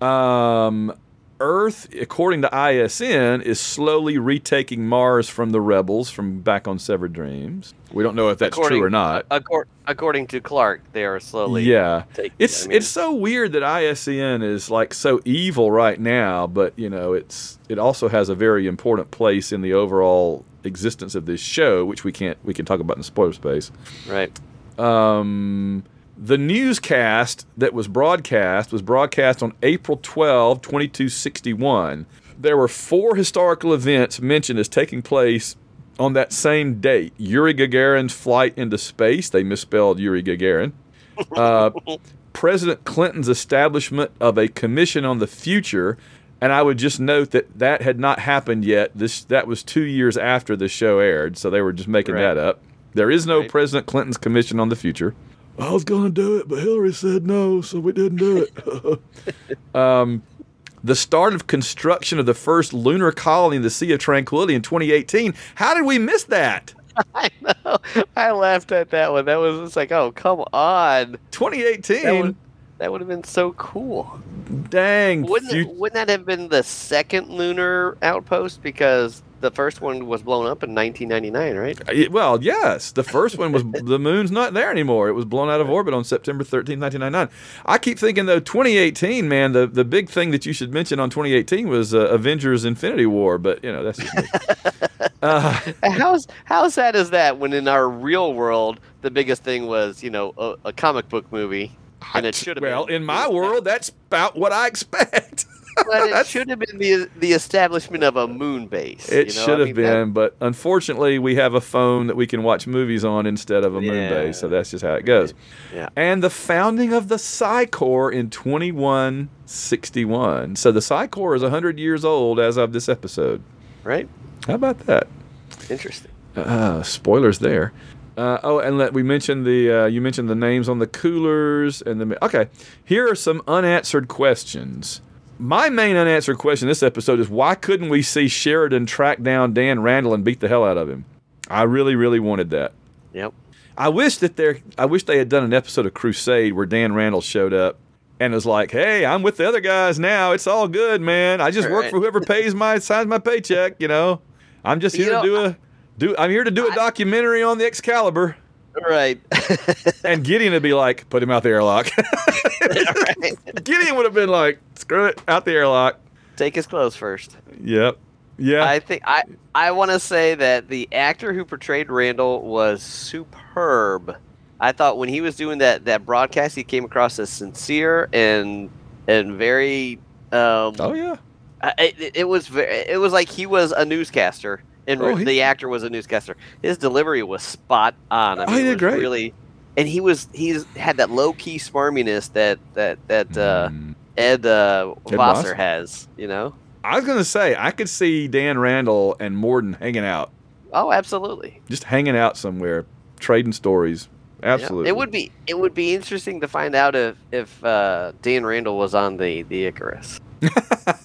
Um, Earth, according to ISN, is slowly retaking Mars from the rebels from back on Severed Dreams. We don't know if that's According- true or not. Accor- according to Clark, they are slowly yeah. taking. It's I mean, it's so weird that ISN is like so evil right now, but you know it's it also has a very important place in the overall existence of this show, which we can't we can talk about in the spoiler space. right. Um, the newscast that was broadcast was broadcast on April 12, 2261. there were four historical events mentioned as taking place on that same date. Yuri Gagarin's flight into space. They misspelled Yuri Gagarin. *laughs* Uh, President Clinton's establishment of a commission on the future. And I would just note that that had not happened yet. This that was two years after the show aired, so they were just making Right. that up. There is no Right. President Clinton's commission on the future. I was going to do it, but Hillary said no, so we didn't do it. *laughs* um, the start of construction of the first lunar colony in the Sea of Tranquility in 2018. How did we miss that? *laughs* I know. I laughed at that one. That was just like, oh, come on. 2018. That would have been so cool. Dang. Wouldn't it, wouldn't that have been the second lunar outpost because the first one was blown up in 1999, right? Uh, Well, yes. The first one was *laughs* the moon's not there anymore. It was blown out of orbit on September 13, 1999. I keep thinking, though, 2018, man, the, the big thing that you should mention on 2018 was uh, Avengers Infinity War, but, you know, that's just me. *laughs* uh, How's how sad is that when in our real world the biggest thing was you know a, a comic book movie and it should have well, been in my world, that's about what I expect. *laughs* but it should have been the the establishment of a moon base. It you know? should I have mean, that- been, but unfortunately, we have a phone that we can watch movies on instead of a moon Yeah. base, so that's just how it goes. Yeah. And the founding of the Psi Corps in 2161. So the Psi Corps is 100 years old as of this episode. right? How about that? Interesting. Uh, spoilers there. Uh, oh, and let we mentioned the uh, you mentioned the names on the coolers and the okay. Here are some unanswered questions. My main unanswered question this episode is why couldn't we see Sheridan track down Dan Randall and beat the hell out of him? I really, really wanted that. Yep. I wish that there. I wish they had done an episode of Crusade where Dan Randall showed up and was like, "Hey, I'm with the other guys now. It's all good, man. I just work Right. for whoever *laughs* pays my signs my paycheck. You know, I'm just You here to know, do a do. I'm here to do a documentary on the Excalibur." Right. *laughs* And Gideon would be like, "Put him out the airlock." *laughs* right. *laughs* Gideon would have been like, "Screw it, out the airlock." Take his clothes first. Yep. Yeah. I think I I want to say that the actor who portrayed Randall was superb. I thought when he was doing that that broadcast, he came across as sincere and and very. Um, oh yeah. I- it, it was ve- it was like he was a newscaster and Oh, he- the actor was a newscaster. His delivery was spot on. I Oh, mean, he it did was great. Really, and he was he's had that low key smarminess that that that uh, Mm. Ed uh, Ed Wasser Wasser? has. You know. I was gonna say I could see Dan Randall and Morden hanging out, Oh, absolutely. just hanging out somewhere, trading stories. Yeah. Absolutely. It would be it would be interesting to find out if if uh, Dan Randall was on the the Icarus. *laughs*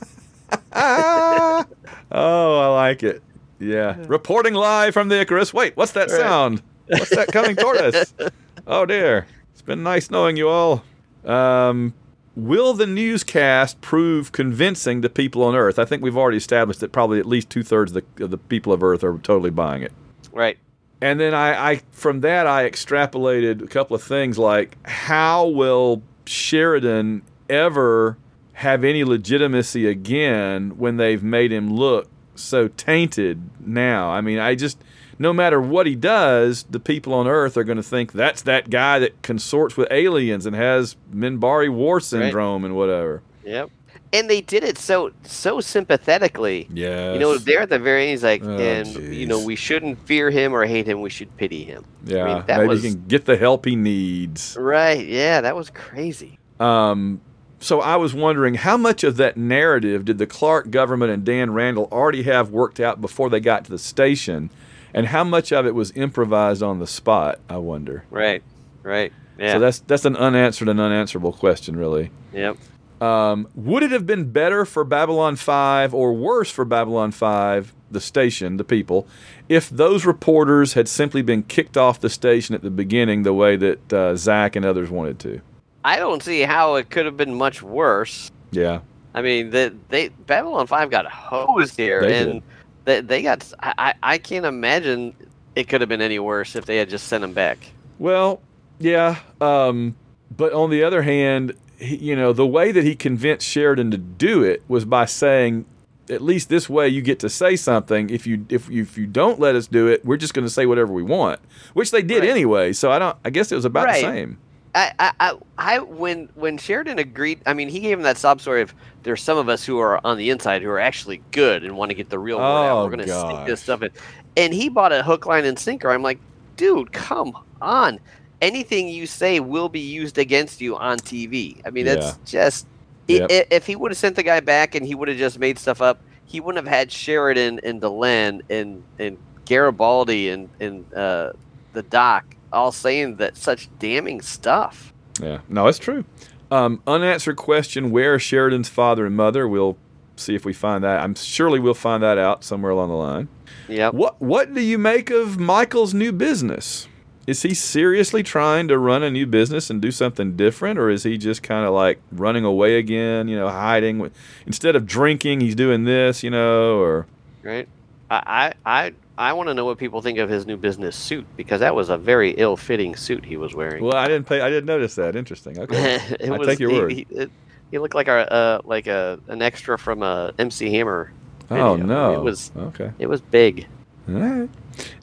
Oh, I like it. Yeah. Reporting live from the Icarus. Wait, what's that Right. sound? What's that coming toward us? *laughs* Oh dear. It's been nice knowing you all. Um, will the newscast prove convincing to people on Earth? I think we've already established that probably at least two thirds of the, of the people of Earth are totally buying it. Right. And then I, I from that I extrapolated a couple of things like how will Sheridan ever have any legitimacy again when they've made him look so tainted now? I mean, I just no matter what he does, the people on Earth are going to think that's that guy that consorts with aliens and has Minbari war syndrome and whatever. Yep. And they did it so so sympathetically. Yeah. You know, there at the very end, he's like, Oh, and you know, we shouldn't fear him or hate him. We should pity him. yeah. mean, that maybe was- he can get the help he needs. Right. Yeah, that was crazy. Um, so I was wondering how much of that narrative did the Clark government and Dan Randall already have worked out before they got to the station, and how much of it was improvised on the spot? I wonder. Right. Right. Yeah. So that's that's an unanswered and unanswerable question, really. yep. Um, would it have been better for Babylon 5 or worse for Babylon 5, the station, the people, if those reporters had simply been kicked off the station at the beginning the way that uh, Zach and others wanted to? I don't see how it could have been much worse. Yeah. I mean, the, they Babylon Five got hosed here, They and they, they got. I, I I can't imagine it could have been any worse if they had just sent him back. Well, yeah. Um, but on the other hand, he, you know, the way that he convinced Sheridan to do it was by saying, at least this way you get to say something. If you if you, if you don't let us do it, we're just going to say whatever we want, which they did Right. anyway. So I don't. I guess it was about Right. the same. I, I, I, when when Sheridan agreed, I mean, he gave him that sob story of there's some of us who are on the inside who are actually good and want to get the real word out. Oh, We're going to stick this stuff in. And he bought a hook, line, and sinker. I'm like, dude, come on. Anything you say will be used against you on TV. I mean, that's just. Yep. If he would have sent the guy back and he would have just made stuff up, he wouldn't have had Sheridan and Delenn and and Garibaldi and and uh, the Doc all saying that such damning stuff. Yeah, no, it's true. Um, unanswered question: Where are Sheridan's father and mother? We'll see if we find that. I'm surely we'll find that out somewhere along the line. Yeah. What What do you make of Michael's new business? Is he seriously trying to run a new business and do something different, or is he just kind of like running away again? You know, hiding. Instead of drinking, he's doing this. You know, or Right. I I I, want to know what people think of his new business suit because that was a very ill-fitting suit he was wearing. well, I didn't pay. I didn't notice that. Interesting. *laughs* Okay. it I was, take your he, word. He, it, he looked like a uh, like a an extra from a MC Hammer. oh no. It was okay. it was big. All right.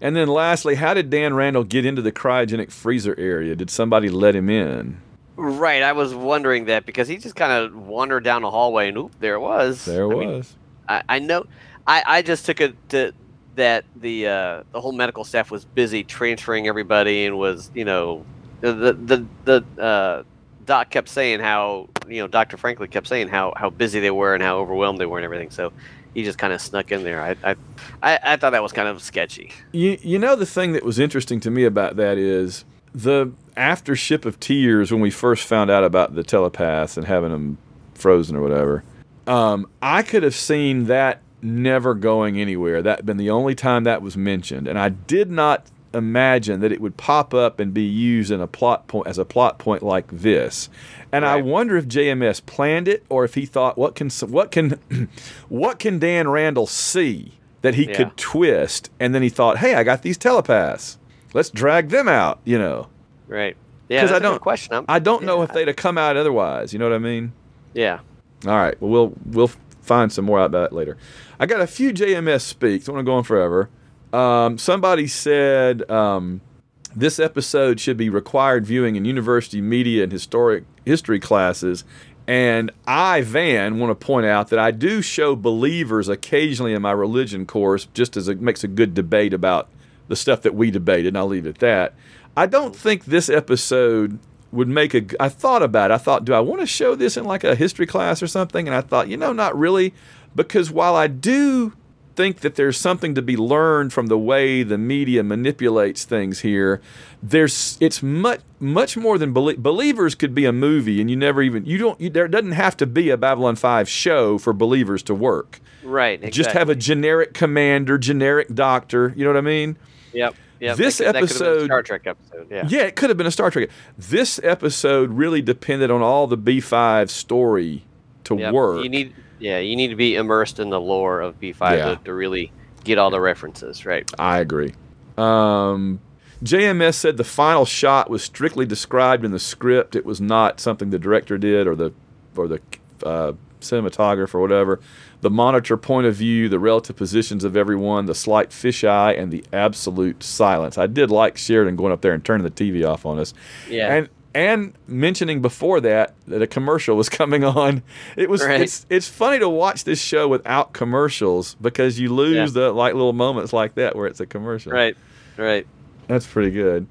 And then lastly, how did Dan Randall get into the cryogenic freezer area? Did somebody let him in? Right. I was wondering that because he just kind of wandered down the hallway and oop, there it was. There I was. mean, I, I know. I, I just took it to that the uh, the whole medical staff was busy transferring everybody and was you know the the the, uh, doc kept saying how you know Dr. Franklin kept saying how how busy they were and how overwhelmed they were and everything. So he just kind of snuck in there. I, I I I thought that was kind of sketchy. You, you know, the thing that was interesting to me about that is the after ship of tears when we first found out about the telepaths and having them frozen or whatever. Um, I could have seen that never going anywhere. That been the only time that was mentioned, and I did not imagine that it would pop up and be used in a plot point as a plot point like this. And I wonder if JMS planned it or if he thought, what can what can *clears throat* what can Dan Randall see that he Yeah. could twist? And then he thought, hey, I got these telepaths. Let's drag them out. You know, Right. Yeah. Cuz I don't- question. I'm, I don't know if they'd have come out otherwise. You know what I mean? Yeah. All right. Well, we'll we'll find some more out about that later. I got a few JMS speaks. I want to go on forever. Um, somebody said um, this episode should be required viewing in university media and historic history classes. And I, Van, want to point out that I do show believers occasionally in my religion course, just as it makes a good debate about the stuff that we debated. And I'll leave it at that. I don't think this episode would make a. I thought about it. I thought, do I want to show this in like a history class or something? And I thought, you know, not really, because while I do think that there's something to be learned from the way the media manipulates things here, there's it's much much more than belie- believers could be a movie, and you never even you don't you, there doesn't have to be a Babylon Five show for believers to work. Right. Exactly. Just have a generic commander, generic doctor. You know what I mean? Yep. Yep. this that could, that could have been a episode- Star Trek episode. Yeah. Yeah, it could have been a Star Trek. This episode really depended on all the B5 story to Yep. work. You need, yeah, you need to be immersed in the lore of B5 Yeah. to, to really get all the references, right? I agree. Um, JMS said the final shot was strictly described in the script. It was not something the director did or the or the uh, cinematographer or whatever. The monitor point of view, the relative positions of everyone, the slight fisheye, and the absolute silence. I did like Sheridan going up there and turning the TV off on us. Yeah. And and mentioning before that that a commercial was *laughs* coming on. It was Right. it's it's funny to watch this show without commercials because you lose Yeah. the like little moments like that where it's a commercial. Right. Right. That's pretty good.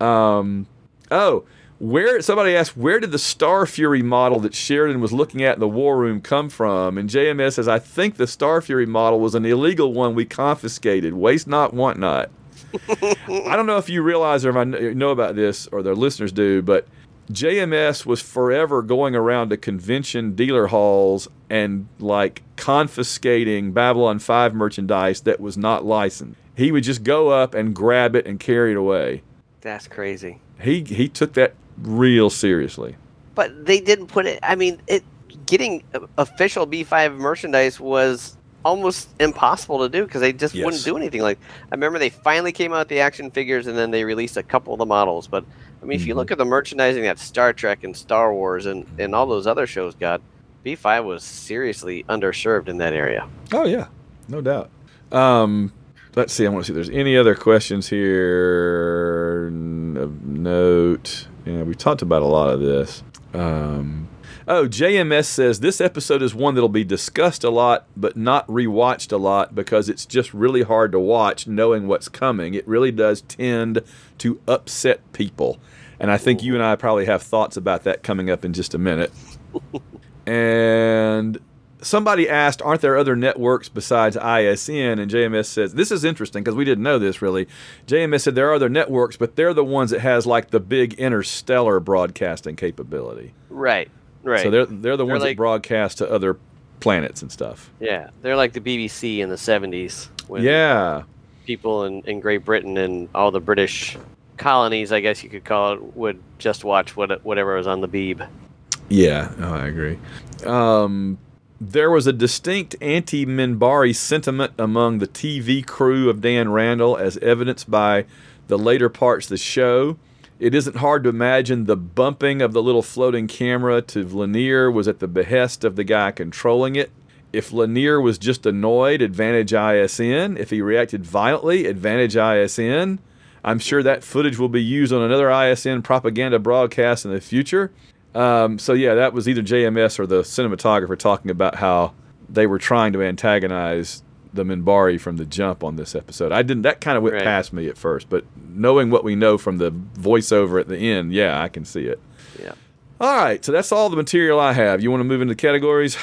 Um, oh, where somebody asked where did the Star Fury model that Sheridan was looking at in the war room come from? And JMS says I think the Star Fury model was an illegal one we confiscated. Waste not, want not. *laughs* I don't know if you realize or if I know about this or their listeners do, but JMS was forever going around to convention dealer halls and like confiscating Babylon 5 merchandise that was not licensed. He would just go up and grab it and carry it away. That's crazy. He he took that real seriously. But they didn't put it. I mean, it getting official B5 merchandise was almost impossible to do because they just Yes. wouldn't do anything. Like I remember they finally came out with the action figures and then they released a couple of the models. But I mean, if you Mhm. look at the merchandising that Star Trek and Star Wars and and all those other shows got, B5 was seriously underserved in that area. Oh yeah, no doubt. Um, let's see. I want to see if there's any other questions here of note. Yeah, we've talked about a lot of this. Um, oh, JMS says this episode is one that'll be discussed a lot, but not rewatched a lot because it's just really hard to watch knowing what's coming. It really does tend to upset people. And I think you and I probably have thoughts about that coming up in just a minute. *laughs* and somebody asked, aren't there other networks besides ISN? And JMS says, this is interesting because we didn't know this really. JMS said there are other networks, but they're the ones that has like the big interstellar broadcasting capability. Right. Right. So they're they're the They're ones like- that broadcast to other planets and stuff. yeah, they're like the BBC in the '70s when Yeah. people in, in Great Britain and all the British colonies, I guess you could call it, would just watch what whatever was on the Beeb. Yeah, oh, I agree. Um, there was a distinct anti Minbari sentiment among the TV crew of Dan Randall, as evidenced by the later parts of the show. It isn't hard to imagine the bumping of the little floating camera to Lennier was at the behest of the guy controlling it. If Lennier was just annoyed, advantage ISN. If he reacted violently, advantage ISN. I'm sure that footage will be used on another ISN propaganda broadcast in the future. Um, so yeah, that was either JMS or the cinematographer talking about how they were trying to antagonize the Minbari from the jump on this episode. I didn't. That kind of went Right. past me at first, but knowing what we know from the voiceover at the end, yeah, I can see it. Yeah. All right, so that's all the material I have. You want to move into categories?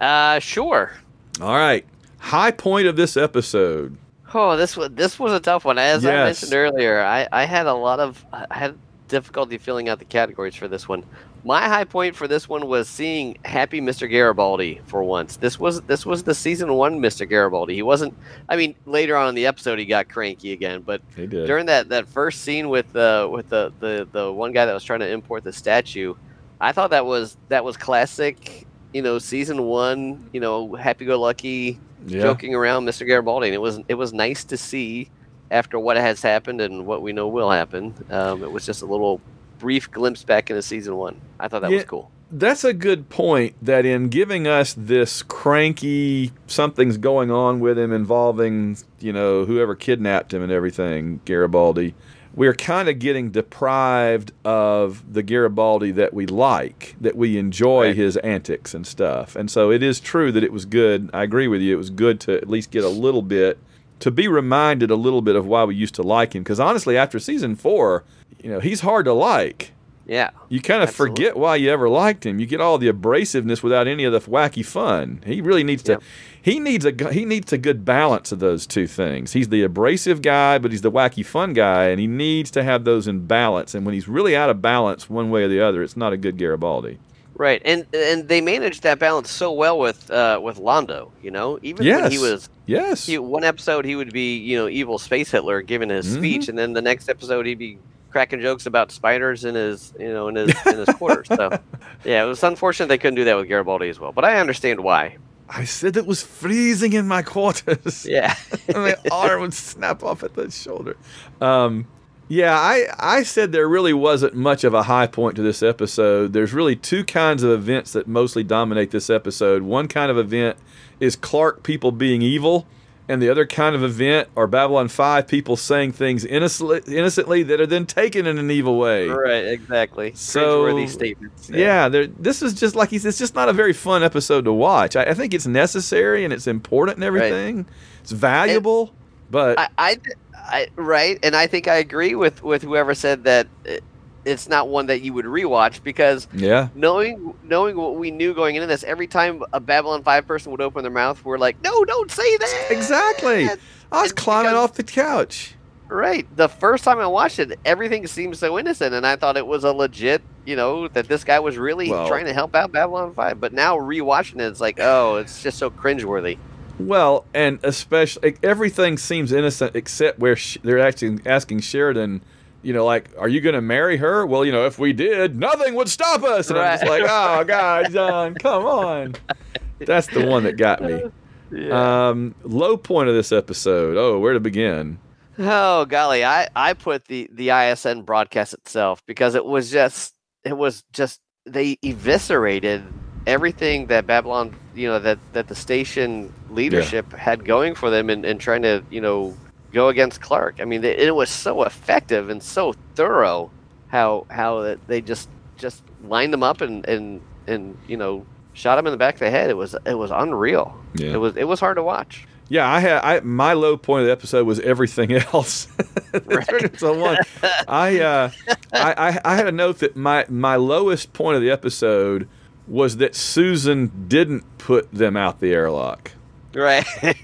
Uh, sure. All right. High point of this episode. Oh, this was this was a tough one. As I mentioned earlier, I, I had a lot of I had difficulty filling out the categories for this one. My high point for this one was seeing happy Mr. Garibaldi for once. This was this was the season one Mr. Garibaldi. He wasn't. I mean, later on in the episode, he got cranky again, but during that, that first scene with the with the, the the one guy that was trying to import the statue, I thought that was that was classic. You know, season one. You know, happy go lucky, yeah. joking around, Mr. Garibaldi, and it was it was nice to see after what has happened and what we know will happen. Um, it was just a little brief glimpse back into season one. I thought that Yeah. was cool. That's a good point. That in giving us this cranky something's going on with him involving, you know, whoever kidnapped him and everything, Garibaldi, we're kind of getting deprived of the Garibaldi that we like, that we enjoy Right. his antics and stuff. And so it is true that it was good. I agree with you. It was good to at least get a little bit, to be reminded a little bit of why we used to like him. Because honestly, after season four, you know, he's hard to like Yeah, you kind of Absolutely. forget why you ever liked him. You get all the abrasiveness without any of the wacky fun. He really needs to. Yep. He needs a he needs a good balance of those two things. He's the abrasive guy, but he's the wacky fun guy, and he needs to have those in balance. And when he's really out of balance one way or the other, it's not a good Garibaldi. right. And and they managed that balance so well with uh, with Londo. You know, even when he was Yes. he, one episode he would be you know evil space Hitler giving his Mhm. speech, and then the next episode he'd be cracking jokes about spiders in his you know in his in his quarters. So *laughs* yeah, it was unfortunate they couldn't do that with Garibaldi as well, but I understand why. I said it was freezing in my quarters. *laughs* Yeah, *laughs* and my arm would snap off at the shoulder. Um, yeah, I, I said there really wasn't much of a high point to this episode. There's really two kinds of events that mostly dominate this episode. One kind of event is Clark people being evil, and the other kind of event are Babylon 5 people saying things innocently, innocently that are then taken in an evil way. right, exactly. So- Cringeworthy statements. Yeah, there, this is just like he's. It's just not a very fun episode to watch. I, I think it's necessary and it's important and everything. It's valuable, but I, I, I- right, and I think I agree with with whoever said that it, it's not one that you would rewatch because yeah, knowing knowing what we knew going into this, every time a Babylon Five person would open their mouth, we're like, no, don't say that. exactly. I was climbing because- off the couch. Right. The first time I watched it, everything seemed so innocent, and I thought it was a legit, you know, that this guy was really Well- trying to help out Babylon Five. But now rewatching it, it's like, oh, it's just so cringeworthy. Well, and especially everything seems innocent except where they're actually asking Sheridan, you know, like, are you going to marry her? Well, you know, if we did, nothing would stop us. And I'm just like, oh God, John, come on. *laughs* That's the one that got me. *laughs* Um, low point of this episode. Oh, where to begin? Oh golly, I I put the the ISN broadcast itself because it was just it was just they eviscerated everything that Babylon you know that that the station leadership had going for them and, and trying to you know go against Clark. I mean, it, it was so effective and so thorough. how how they just just lined them up and and and you know shot him in the back of the head. It was it was unreal. Yeah. It was it was hard to watch. Yeah, I had I my low point of the episode was everything *laughs* else. Turned *laughs* one. I, uh, I I I had a note that my my lowest point of the episode was that Susan didn't put them out the airlock Right. *laughs*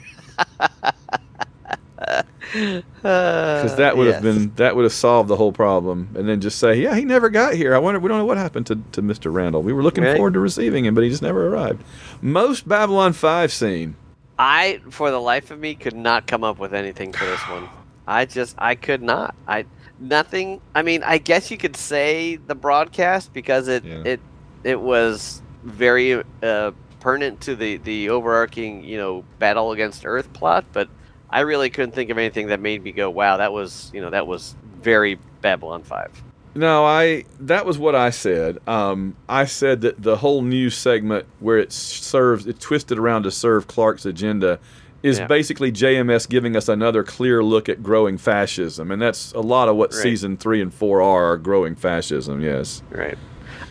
because that would have been that would have solved the whole problem. And then just say, yeah, he never got here. I wonder we don't know what happened to, to Mr. Randall. We were looking Right. forward to receiving him, but he just never arrived. Most Babylon Five scene. I, for the life of me, could not come up with anything for this one. I just, I could not. I nothing. I mean, I guess you could say the broadcast because it, Yeah. it, it was very uh, pertinent to the the overarching, you know, battle against Earth plot. But I really couldn't think of anything that made me go, "Wow, that was, you know, that was very Babylon Five. No, I that was what I said. Um, I said that the whole news segment where it serves it twisted around to serve Clark's agenda is Yeah. basically JMS giving us another clear look at growing fascism, and that's a lot of what Right. season three and four are, are growing fascism. Yes. Right.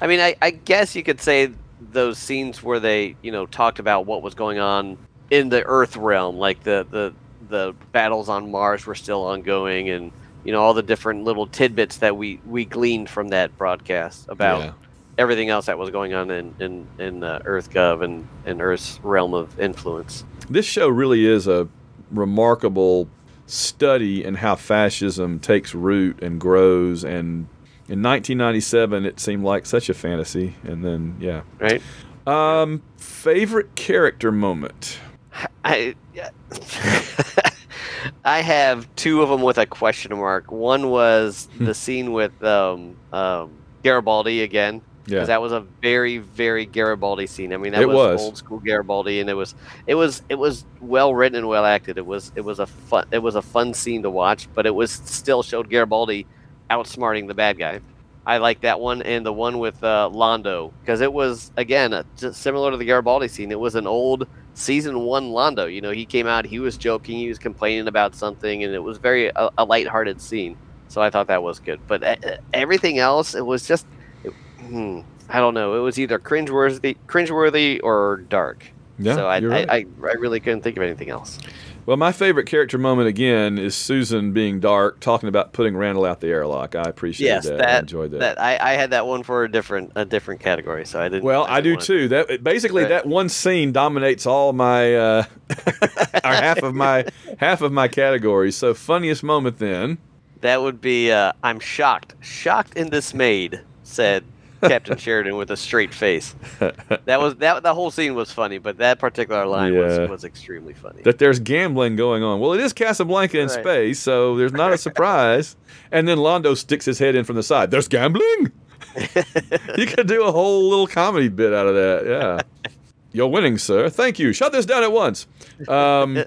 I mean, I, I guess you could say those scenes where they, you know, talked about what was going on in the Earth realm, like the the the battles on Mars were still ongoing, and you know all the different little tidbits that we we gleaned from that broadcast about Yeah. everything else that was going on in in in uh, Earth Gov and and Earth's realm of influence. This show really is a remarkable study in how fascism takes root and grows and in 1997 it seemed like such a fantasy and then yeah Right. Um, favorite character moment. I *laughs* I have two of them with a question mark. One was Hmm. the scene with um, um, Garibaldi again, Yeah, because that was a very very Garibaldi scene. I mean, that It was, was. old school Garibaldi, and it was it was it was well written and well acted. It was it was a fun it was a fun scene to watch, but it was still showed Garibaldi outsmarting the bad guy. I like that one and the one with uh, Londo because it was again just similar to the Garibaldi scene. It was an old season one Londo. You know, he came out, he was joking, he was complaining about something, and it was very a, a lighthearted scene. So I thought that was good. But uh, everything else, it was just, it, hmm, I don't know. It was either cringeworthy, cringeworthy or dark. yeah. so I, right. I, I, I really couldn't think of anything else. Well, my favorite character moment again is Susan being dark, talking about putting Randall out the airlock. I appreciate Yes, that. I enjoyed that. That I, I had that one for a different a different category, so I didn't. well, I, do didn't wanna- too. That basically Right. that one scene dominates all my uh, *laughs* or half of my half of my categories. So funniest moment then. That would be uh, I'm shocked, shocked and dismayed, said Captain Sheridan with a straight face. That was that the whole scene was funny, but that particular line Yeah. was, was extremely funny. that there's gambling going on. Well, it is Casablanca in Right. space, so there's not a surprise. and then Londo sticks his head in from the side. There's gambling. *laughs* you could do a whole little comedy bit out of that. Yeah. *laughs* You're winning, sir. Thank you. Shut this down at once. Um,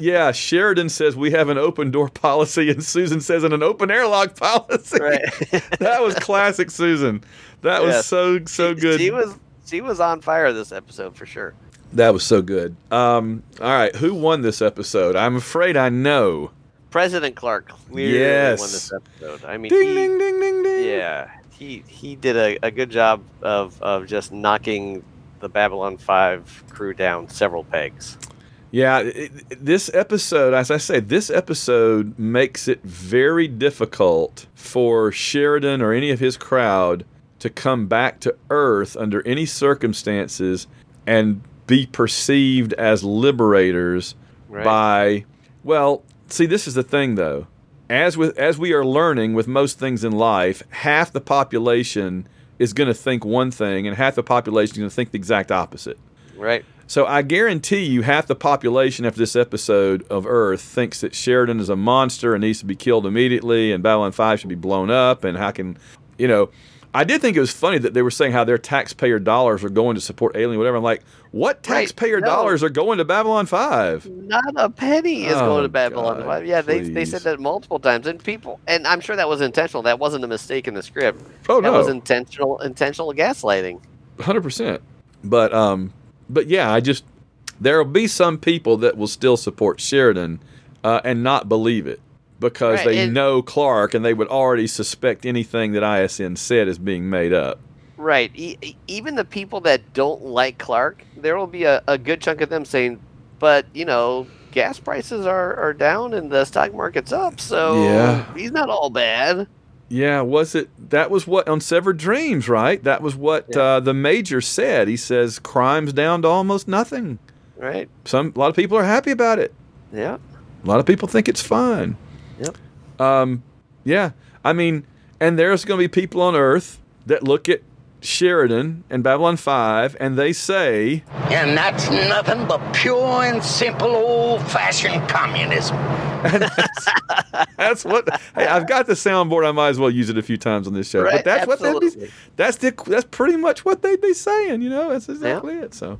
yeah, Sheridan says we have an open door policy, and Susan says in an open airlock policy. right. *laughs* that was classic Susan. That was so so She- good. She was she was on fire this episode for sure. that was so good. Um, all right, who won this episode? I'm afraid I know. President Clark clearly Yes. won this episode. I mean, Ding he, ding ding ding ding. yeah, he he did a, a good job of of just knocking the Babylon Five crew down several pegs. Yeah, it, this episode, as I say, this episode makes it very difficult for Sheridan or any of his crowd to come back to Earth under any circumstances and be perceived as liberators Right. by well, see this is the thing though. As with as we are learning with most things in life, half the population is going to think one thing and half the population is going to think the exact opposite. Right. So I guarantee you, half the population after this episode of Earth thinks that Sheridan is a monster and needs to be killed immediately, and Babylon Five should be blown up. And how can, you know, I did think it was funny that they were saying how their taxpayer dollars are going to support Alien, whatever. I'm like, what Right, taxpayer no. dollars are going to Babylon Five? Not a penny is Oh, going to Babylon God, 5. Yeah, they, they said that multiple times, and people, and I'm sure that was intentional. That wasn't a mistake in the script. Oh that no, That was intentional, intentional gaslighting. hundred percent. But um, but yeah, I just there will be some people that will still support Sheridan uh, and not believe it. because Right, they know Clark and they would already suspect anything that ISN said is being made up. Right. E- e- even the people that don't like Clark, there will be a, a good chunk of them saying, but, you know, gas prices are, are down and the stock market's up, so Yeah. he's not all bad. Yeah, was it? That was what on Severed Dreams, right? That was what Yeah. uh, the major said. He says crime's down to almost nothing. Right. Some a lot of people are happy about it. Yeah. A lot of people think it's fine. Yep. Um, yeah. I mean, and there's going to be people on Earth that look at Sheridan and Babylon 5 and they say, And that's nothing but pure and simple old fashioned communism. *laughs* that's what hey, I've got the soundboard. I might as well use it a few times on this show. but Right, that's what they'd be, that's the that's pretty much what they'd be saying, you know? That's exactly it. So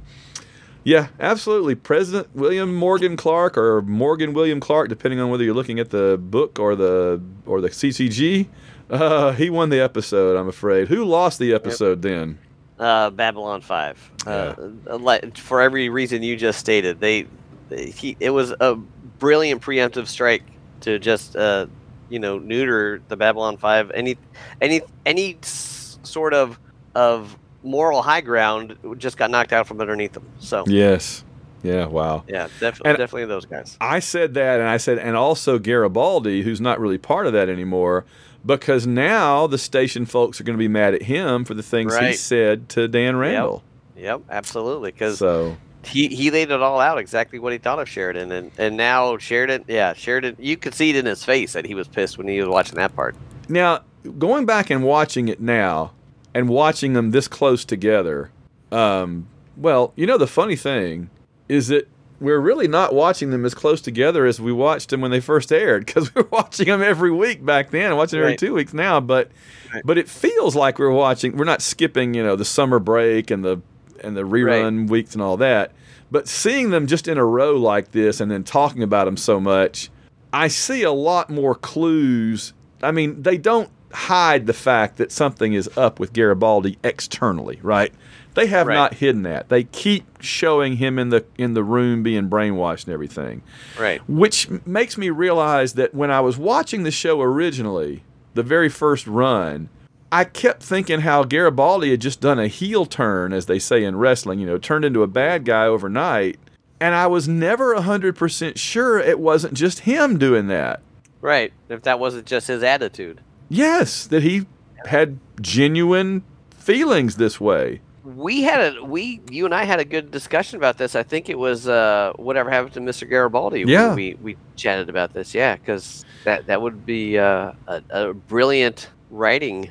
yeah, absolutely. President William Morgan Clark or Morgan William Clark, depending on whether you're looking at the book or the or the CCG, uh, he won the episode. I'm afraid. Who lost the episode then? Uh, Babylon 5. Uh, like, for every reason you just stated, they, they he, it was a brilliant preemptive strike to just, uh, you know, neuter the Babylon 5. Any, any, any s- sort of, of moral high ground just got knocked out from underneath them. So, Yes. Yeah. Wow. yeah, definitely, And- definitely those guys. I said that, and I said, and also Garibaldi, who's not really part of that anymore, because now the station folks are going to be mad at him for the things he said to Dan Randall. Yep, absolutely. Because So he, he laid it all out exactly what he thought of Sheridan, and and now Sheridan, yeah, Sheridan, you could see it in his face that he was pissed when he was watching that part. now going back and watching it now, and watching them this close together, um, well, you know the funny thing is that we're really not watching them as close together as we watched them when they first aired because *laughs* we were watching them every week back then, and watching them every two weeks now. But Right. but it feels like we're watching. We're not skipping, you know, the summer break and the and the rerun weeks and all that. But seeing them just in a row like this and then talking about them so much, I see a lot more clues. I mean, they don't hide the fact that something is up with Garibaldi externally, right? They have Right. not hidden that. They keep showing him in the in the room being brainwashed and everything Right. which makes me realize that when I was watching the show originally, the very first run, I kept thinking how Garibaldi had just done a heel turn, as they say in wrestling, you know, turned into a bad guy overnight. And I was never 100% sure it wasn't just him doing that. Right. If that wasn't just his attitude. Yes, that he had genuine feelings this way. We had a we you and I had a good discussion about this. I think it was uh whatever happened to Mr. Garibaldi. Yeah. We we chatted about this. Yeah, because that that would be uh, a, a brilliant writing.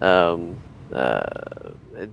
Um. Uh.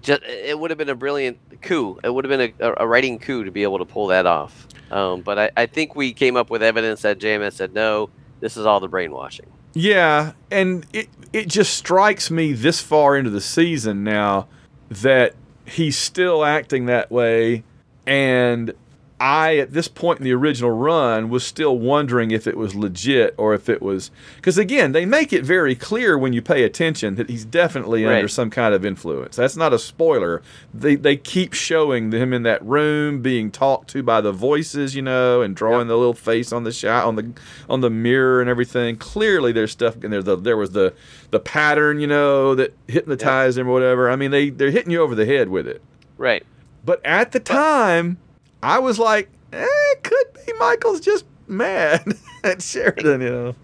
Just, it would have been a brilliant coup. It would have been a, a, a writing coup to be able to pull that off. Um. But I, I think we came up with evidence that JMS said no. This is all the brainwashing. Yeah, and it it just strikes me this far into the season now that he's still acting that way and I at this point in the original run was still wondering if it was legit or if it was cuz again, they make it very clear when you pay attention that he's definitely under some kind of influence. That's not a spoiler. They they keep showing him in that room being talked to by the voices, you know, and drawing the little face on the shot on the on the mirror and everything. Clearly there's stuff in there. The, there was the the pattern, you know, that hypnotized him or whatever. I mean, they they're hitting you over the head with it. Right. But at the time, I was like, eh, it could be Michael's just mad *laughs* at Sheridan, you know.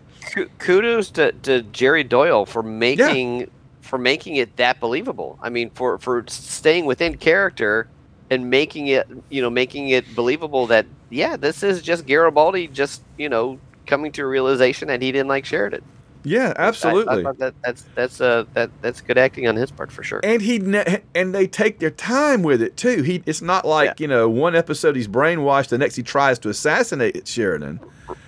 Kudos to, to Jerry Doyle for making for making it that believable. I mean, for for staying within character and making it you know making it believable that yeah, this is just Garibaldi just you know coming to a realization that he didn't like Sheridan. Yeah, I- I absolutely. thought that that's that's uh that that's good acting on his part for sure. and he ne- and they take their time with it too. He it's not like Yeah. you know one episode he's brainwashed, the next he tries to assassinate Sheridan.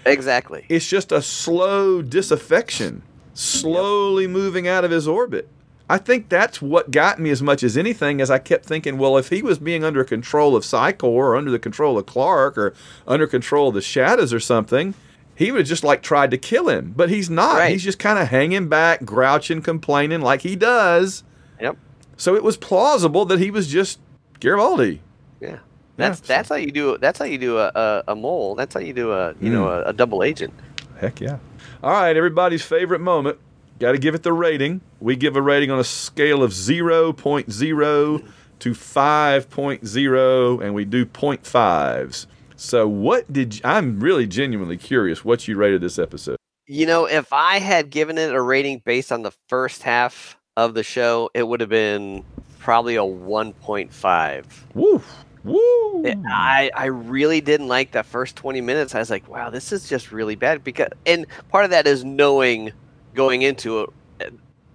Exactly. It's just a slow disaffection, slowly moving out of his orbit. I think that's what got me as much as anything, as I kept thinking, well, if he was being under control of Psi Corps or under the control of Clark or under control of the Shadows or something, he would have just like tried to kill him. But he's not. Right. He's just kind of hanging back, grouching, complaining like he does. Yep. So it was plausible that he was just Garibaldi. Yeah. That's so- that's how you do that's how you do a, a, a mole. That's how you do a you know Mm. a, a double agent. heck yeah. All right, everybody's favorite moment. Got to give it the rating. We give a rating on a scale of 0.0 to 5.0, and we do 0.5s. So, what did you, I'm really genuinely curious what you rated this episode? You know, if I had given it a rating based on the first half of the show, it would have been probably a 1.5. Woo! Woo! I I really didn't like that first 20 minutes. I was like, wow, this is just really bad because and part of that is knowing going into it uh,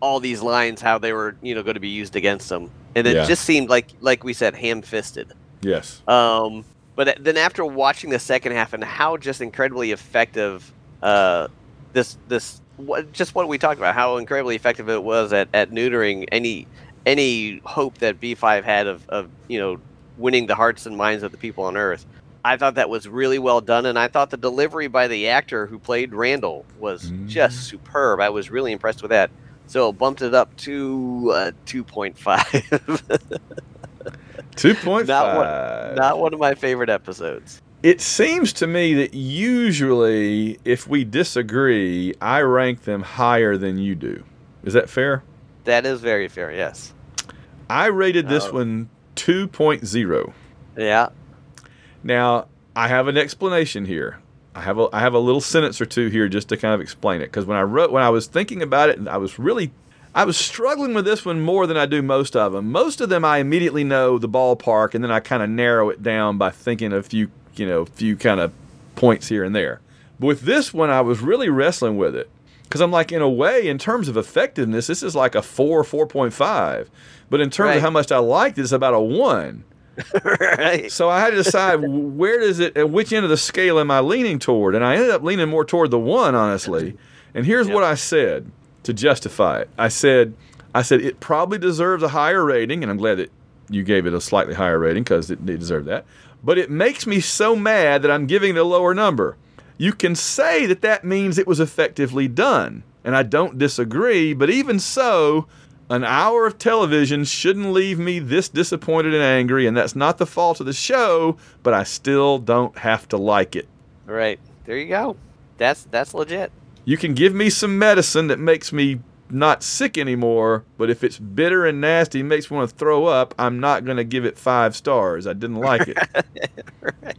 all these lines how they were, you know, going to be used against them. And it Yeah. just seemed like like we said ham-fisted. yes. Um, but then after watching the second half and how just incredibly effective uh, this this what, just what we talked about, how incredibly effective it was at, at neutering any any hope that B5 had of, of you know winning the hearts and minds of the people on Earth. I thought that was really well done, and I thought the delivery by the actor who played Randall was just superb. I was really impressed with that. So it bumped it up to uh, *laughs* 2.5. 2.5. *laughs* Not one- Not one of my favorite episodes. It seems to me that usually, if we disagree, I rank them higher than you do. Is that fair? That is very fair. Yes. I rated this Oh. one 2.0. Yeah. Now, I have an explanation here. I have a I have a little sentence or two here just to kind of explain it because when I wrote when I was thinking about it, and I was really I was struggling with this one more than I do most of them. Most of them I immediately know the ballpark and then I kind of narrow it down by thinking a few, you know, few kind of points here and there. But with this one I was really wrestling with it because I'm like in a way in terms of effectiveness this is like a 4 4.5. But in terms Right. of how much I liked it, it's about a 1. *laughs* right. So I had to decide *laughs* where does it, at which end of the scale am I leaning toward, and I ended up leaning more toward the one, honestly. And here's what I said to justify it. I said, I said it probably deserves a higher rating, and I'm glad that you gave it a slightly higher rating because it, it deserved that. But it makes me so mad that I'm giving it a lower number. You can say that that means it was effectively done, and I don't disagree. But even so, an hour of television shouldn't leave me this disappointed and angry, and that's not the fault of the show, but I still don't have to like it. Right. There you go. That's that's legit. You can give me some medicine that makes me not sick anymore, but if it's bitter and nasty and makes me want to throw up, I'm not going to give it five stars. I didn't like it. *laughs*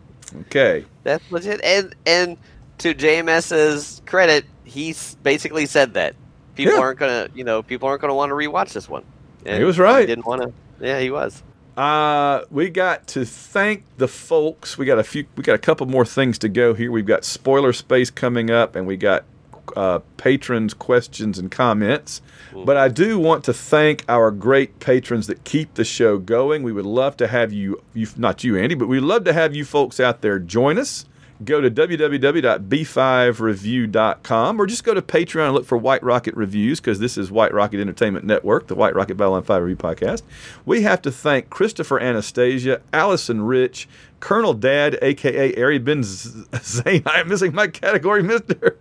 Okay. That's legit. And and to JMS's credit, he's basically said that people Yeah. aren't gonna, you know, people aren't gonna want to rewatch this one. And He was right. He didn't want to. Yeah, he was. Uh, we got to thank the folks. We got a few. We got a couple more things to go here. We've got spoiler space coming up, and we got uh, patrons' questions and comments. But I do want to thank our great patrons that keep the show going. We would love to have you, you not you, Andy, but we'd love to have you folks out there join us. Go to www.b5review.com or just go to Patreon and look for White Rocket Reviews because this is White Rocket Entertainment Network, the White Rocket Battle Babylon 5 Review Podcast. We have to thank Christopher Anastasia, Allison Rich, Colonel Dad, aka Ari Ben Zane. *laughs* I'm missing my category, Mister.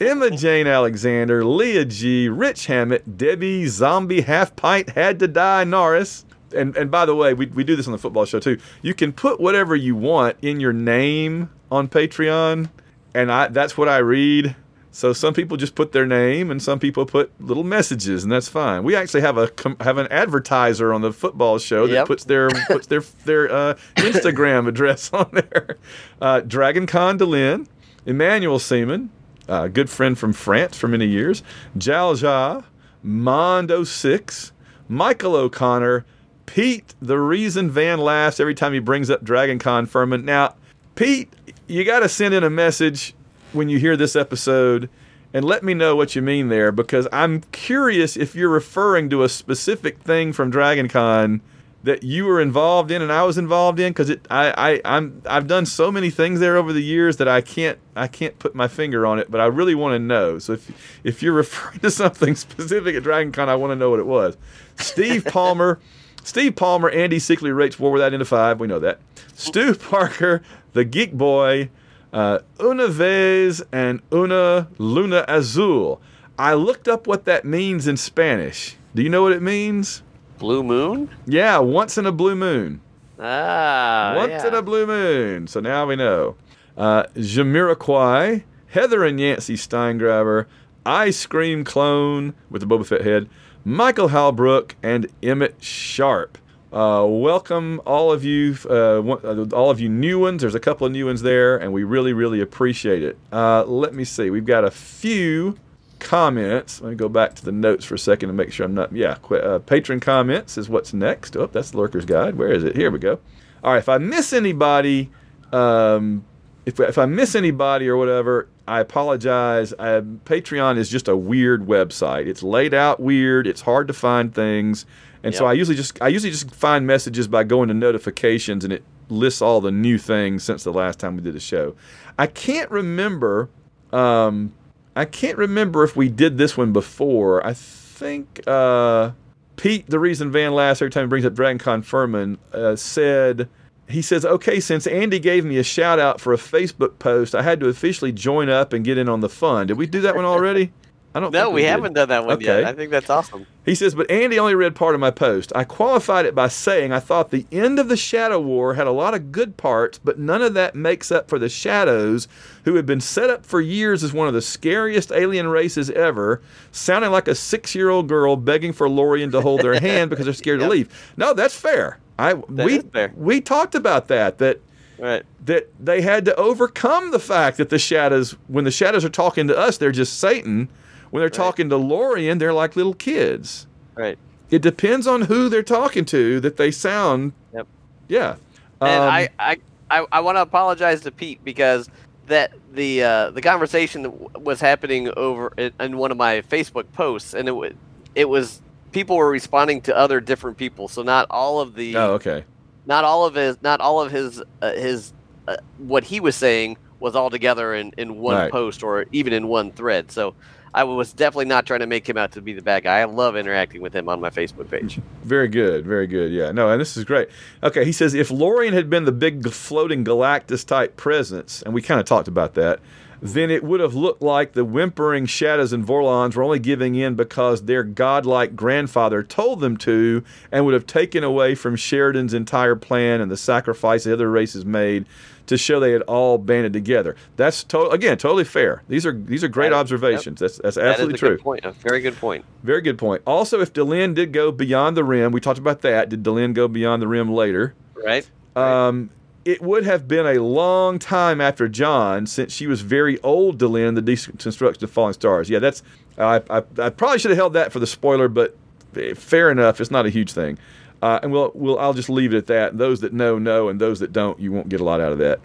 Emma Jane Alexander, Leah G, Rich Hammett, Debbie Zombie Half Pint Had to Die Norris. And and by the way, we, we do this on the football show too. You can put whatever you want in your name on Patreon, and I that's what I read. So some people just put their name, and some people put little messages, and that's fine. We actually have a have an advertiser on the football show that Yep. puts their *laughs* puts their their uh, Instagram address on there. Uh, Dragon Con Delenn, Emmanuel Seaman, a good friend from France for many years, Jal Ja, Mondo Six, Michael O'Connor, Pete, the reason Van laughs every time he brings up Dragon Con Furman. Now, Pete, you got to send in a message when you hear this episode and let me know what you mean there because I'm curious if you're referring to a specific thing from Dragon Con that you were involved in and I was involved in because it I, I I'm I've done so many things there over the years that I can't I can't put my finger on it but I really want to know. So if if you're *laughs* referring to something specific at Dragon Con I want to know what it was. Steve *laughs* Palmer Steve Palmer Andy Sickley rates War Without End of Five we know that. Stu Parker the Geek Boy uh, Una Vez and Una Luna Azul I looked up what that means in Spanish do you know what it means Blue Moon. yeah, once in a blue moon. Ah. once yeah. in a blue moon. So now we know. Uh, Jamiroquai, Heather and Yancey Steingraber, Ice Cream Clone with the Boba Fett head, Michael Halbrook, and Emmett Sharp. Uh, welcome all of you, uh, uh, all of you new ones. There's a couple of new ones there, and we really, really appreciate it. Uh, let me see. We've got a few comments. Let me go back to the notes for a second and make sure I'm not. Yeah, uh, patron comments is what's next. Oh, that's the Lurker's Guide. Where is it? Here we go. All right. If I miss anybody, um, if, if I miss anybody or whatever, I apologize. I, Patreon is just a weird website. It's laid out weird. It's hard to find things, and so I usually just I usually just find messages by going to notifications, and it lists all the new things since the last time we did a show. I can't remember. Um, I can't remember if we did this one before. I think uh, Pete, the reason Van laughs every time he brings up Dragon Con Furman, uh, said he says, "Okay, since Andy gave me a shout out for a Facebook post, I had to officially join up and get in on the fun. Did we do that one already? *laughs* I don't. No, we, did. haven't done that one yet. Okay. I think that's awesome. He says, but Andy only read part of my post. I qualified it by saying I thought the end of the Shadow War had a lot of good parts, but none of that makes up for the Shadows, who had been set up for years as one of the scariest alien races ever, sounding like a six year old girl begging for Lorian to hold their hand because they're scared to *laughs* leave. No, that's fair. I we is fair. we talked about that. That Right. that they had to overcome the fact that the shadows when the shadows are talking to us they're just satan when they're talking to lorian they're like little kids Right. it depends on who they're talking to that they sound Yep. yeah And Um, I, I, I, I want to apologize to Pete because that the uh, the conversation that was happening over in, in one of my Facebook posts, and it was it was people were responding to other different people, so not all of the oh okay not all of his not all of his uh, his uh, what he was saying was all together in in one Right. post or even in one thread. So I was definitely not trying to make him out to be the bad guy. I love interacting with him on my Facebook page. very good very good yeah no and this is great okay he says if lorian had been the big floating galactus type presence and we kind of talked about that then it would have looked like the whimpering shadows and Vorlons were only giving in because their godlike grandfather told them to and would have taken away from Sheridan's entire plan and the sacrifice the other races made to show they had all banded together. That's to- again totally fair. These are these are great That observations. That's that's That is absolutely true. good point. A very good point. Very good point. Also, if Delenn did go beyond the rim, we talked about that. Did Delenn go beyond the rim later? Right. Um, it would have been a long time after John, since she was very old Lynn, the deconstruction of falling stars. Yeah, that's I, I, I probably should have held that for the spoiler, but eh, fair enough. It's not a huge thing, uh, and we'll, we'll I'll just leave it at that. Those that know know, and those that don't, you won't get a lot out of that.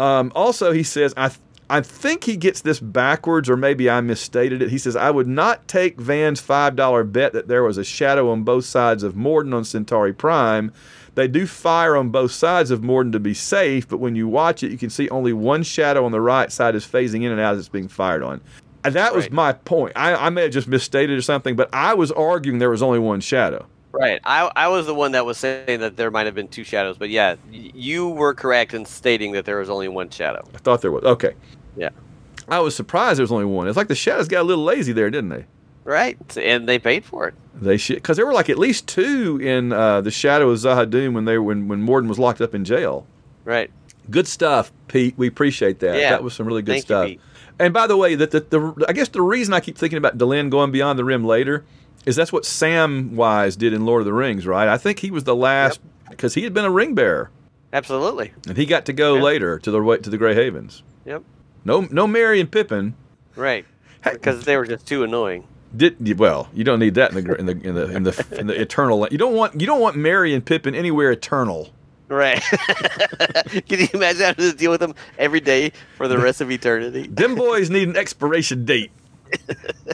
Um, also, he says I. I think he gets this backwards, or maybe I misstated it. He says, I would not take Van's $5 bet that there was a shadow on both sides of Morden on Centauri Prime. They do fire on both sides of Morden to be safe, but when you watch it, you can see only one shadow on the right side is phasing in and out as it's being fired on. And that was Right. my point. I, I may have just misstated or something, but I was arguing there was only one shadow. Right. I, I was the one that was saying that there might have been two shadows, but yeah, y- you were correct in stating that there was only one shadow. I thought there was. Okay. Yeah. I was surprised there was only one. It's like the shadows got a little lazy there, didn't they? Right. And they paid for it. They should, because there were like at least two in uh, the Shadow of Z'ha'dum when they when when Morden was locked up in jail. Right. Good stuff, Pete. We appreciate that. Yeah. That was some really good Thank you, stuff. Pete. and by the way, that the, the I guess the reason I keep thinking about Delenn going beyond the rim later is that's what Samwise did in Lord of the Rings, right? I think he was the last because he had been a ring bearer Absolutely. and he got to go Yeah. later to the to the Grey Havens. Yep. No, no, Merry and Pippin. Right. Hey, Because they were just too annoying. Did well? You don't need that in the in the in the in the, in the eternal. You don't want you don't want Merry and Pippin anywhere eternal. Right. *laughs* Can you imagine having to deal with them every day for the rest of eternity? Them *laughs* boys need an expiration date.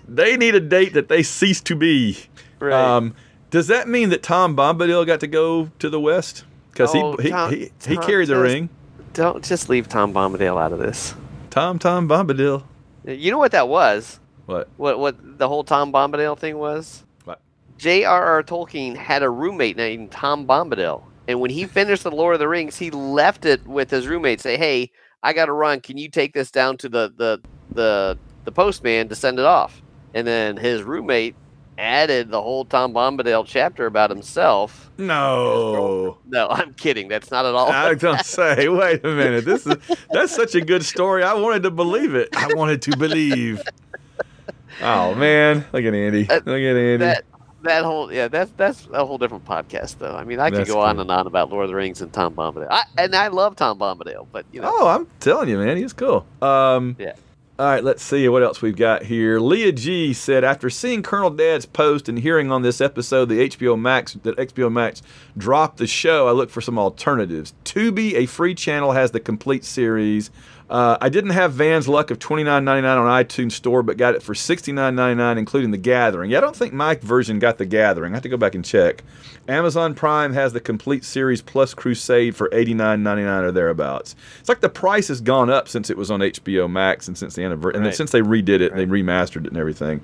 They need a date that they cease to be. Right. Um, does that mean that Tom Bombadil got to go to the West? Because Oh, he, he, Tom- he he Tom carried the just- ring. Don't just leave Tom Bombadil out of this. Tom Tom Bombadil. You know what that was? What? What what the whole Tom Bombadil thing was? What? J.R.R. Tolkien had a roommate named Tom Bombadil, and when he finished the Lord of the Rings, he left it with his roommate. Say, "Hey, I got to run. Can you take this down to the the the the postman to send it off?" And then his roommate added the whole Tom Bombadil chapter about himself. No. No, I'm kidding. That's not at all. I was gonna say, *laughs* wait a minute. This is that's such a good story. I wanted to believe it. I wanted to believe. Oh man, look at Andy. Look at Andy. that that whole yeah that's that's a whole different podcast though. I mean, I could That's go on and on about Lord of the Rings and Tom Bombadil. I, and I love Tom Bombadil, but you know, Oh, I'm telling you, man, he's cool. Um, Yeah. All right, let's see what else we've got here. Leah G said, after seeing Colonel Dad's post and hearing on this episode the HBO Max that HBO Max dropped the show, I looked for some alternatives. Tubi, a free channel, has the complete series. Uh, I didn't have Van's luck of twenty nine ninety nine on iTunes Store, but got it for sixty nine ninety nine, including the Gathering. Yeah, I don't think my version got the Gathering. I have to go back and check. Amazon Prime has the complete series plus Crusade for eighty nine ninety nine or thereabouts. It's like the price has gone up since it was on HBO Max and since the anniversary, and then since they redid it and they remastered it and everything.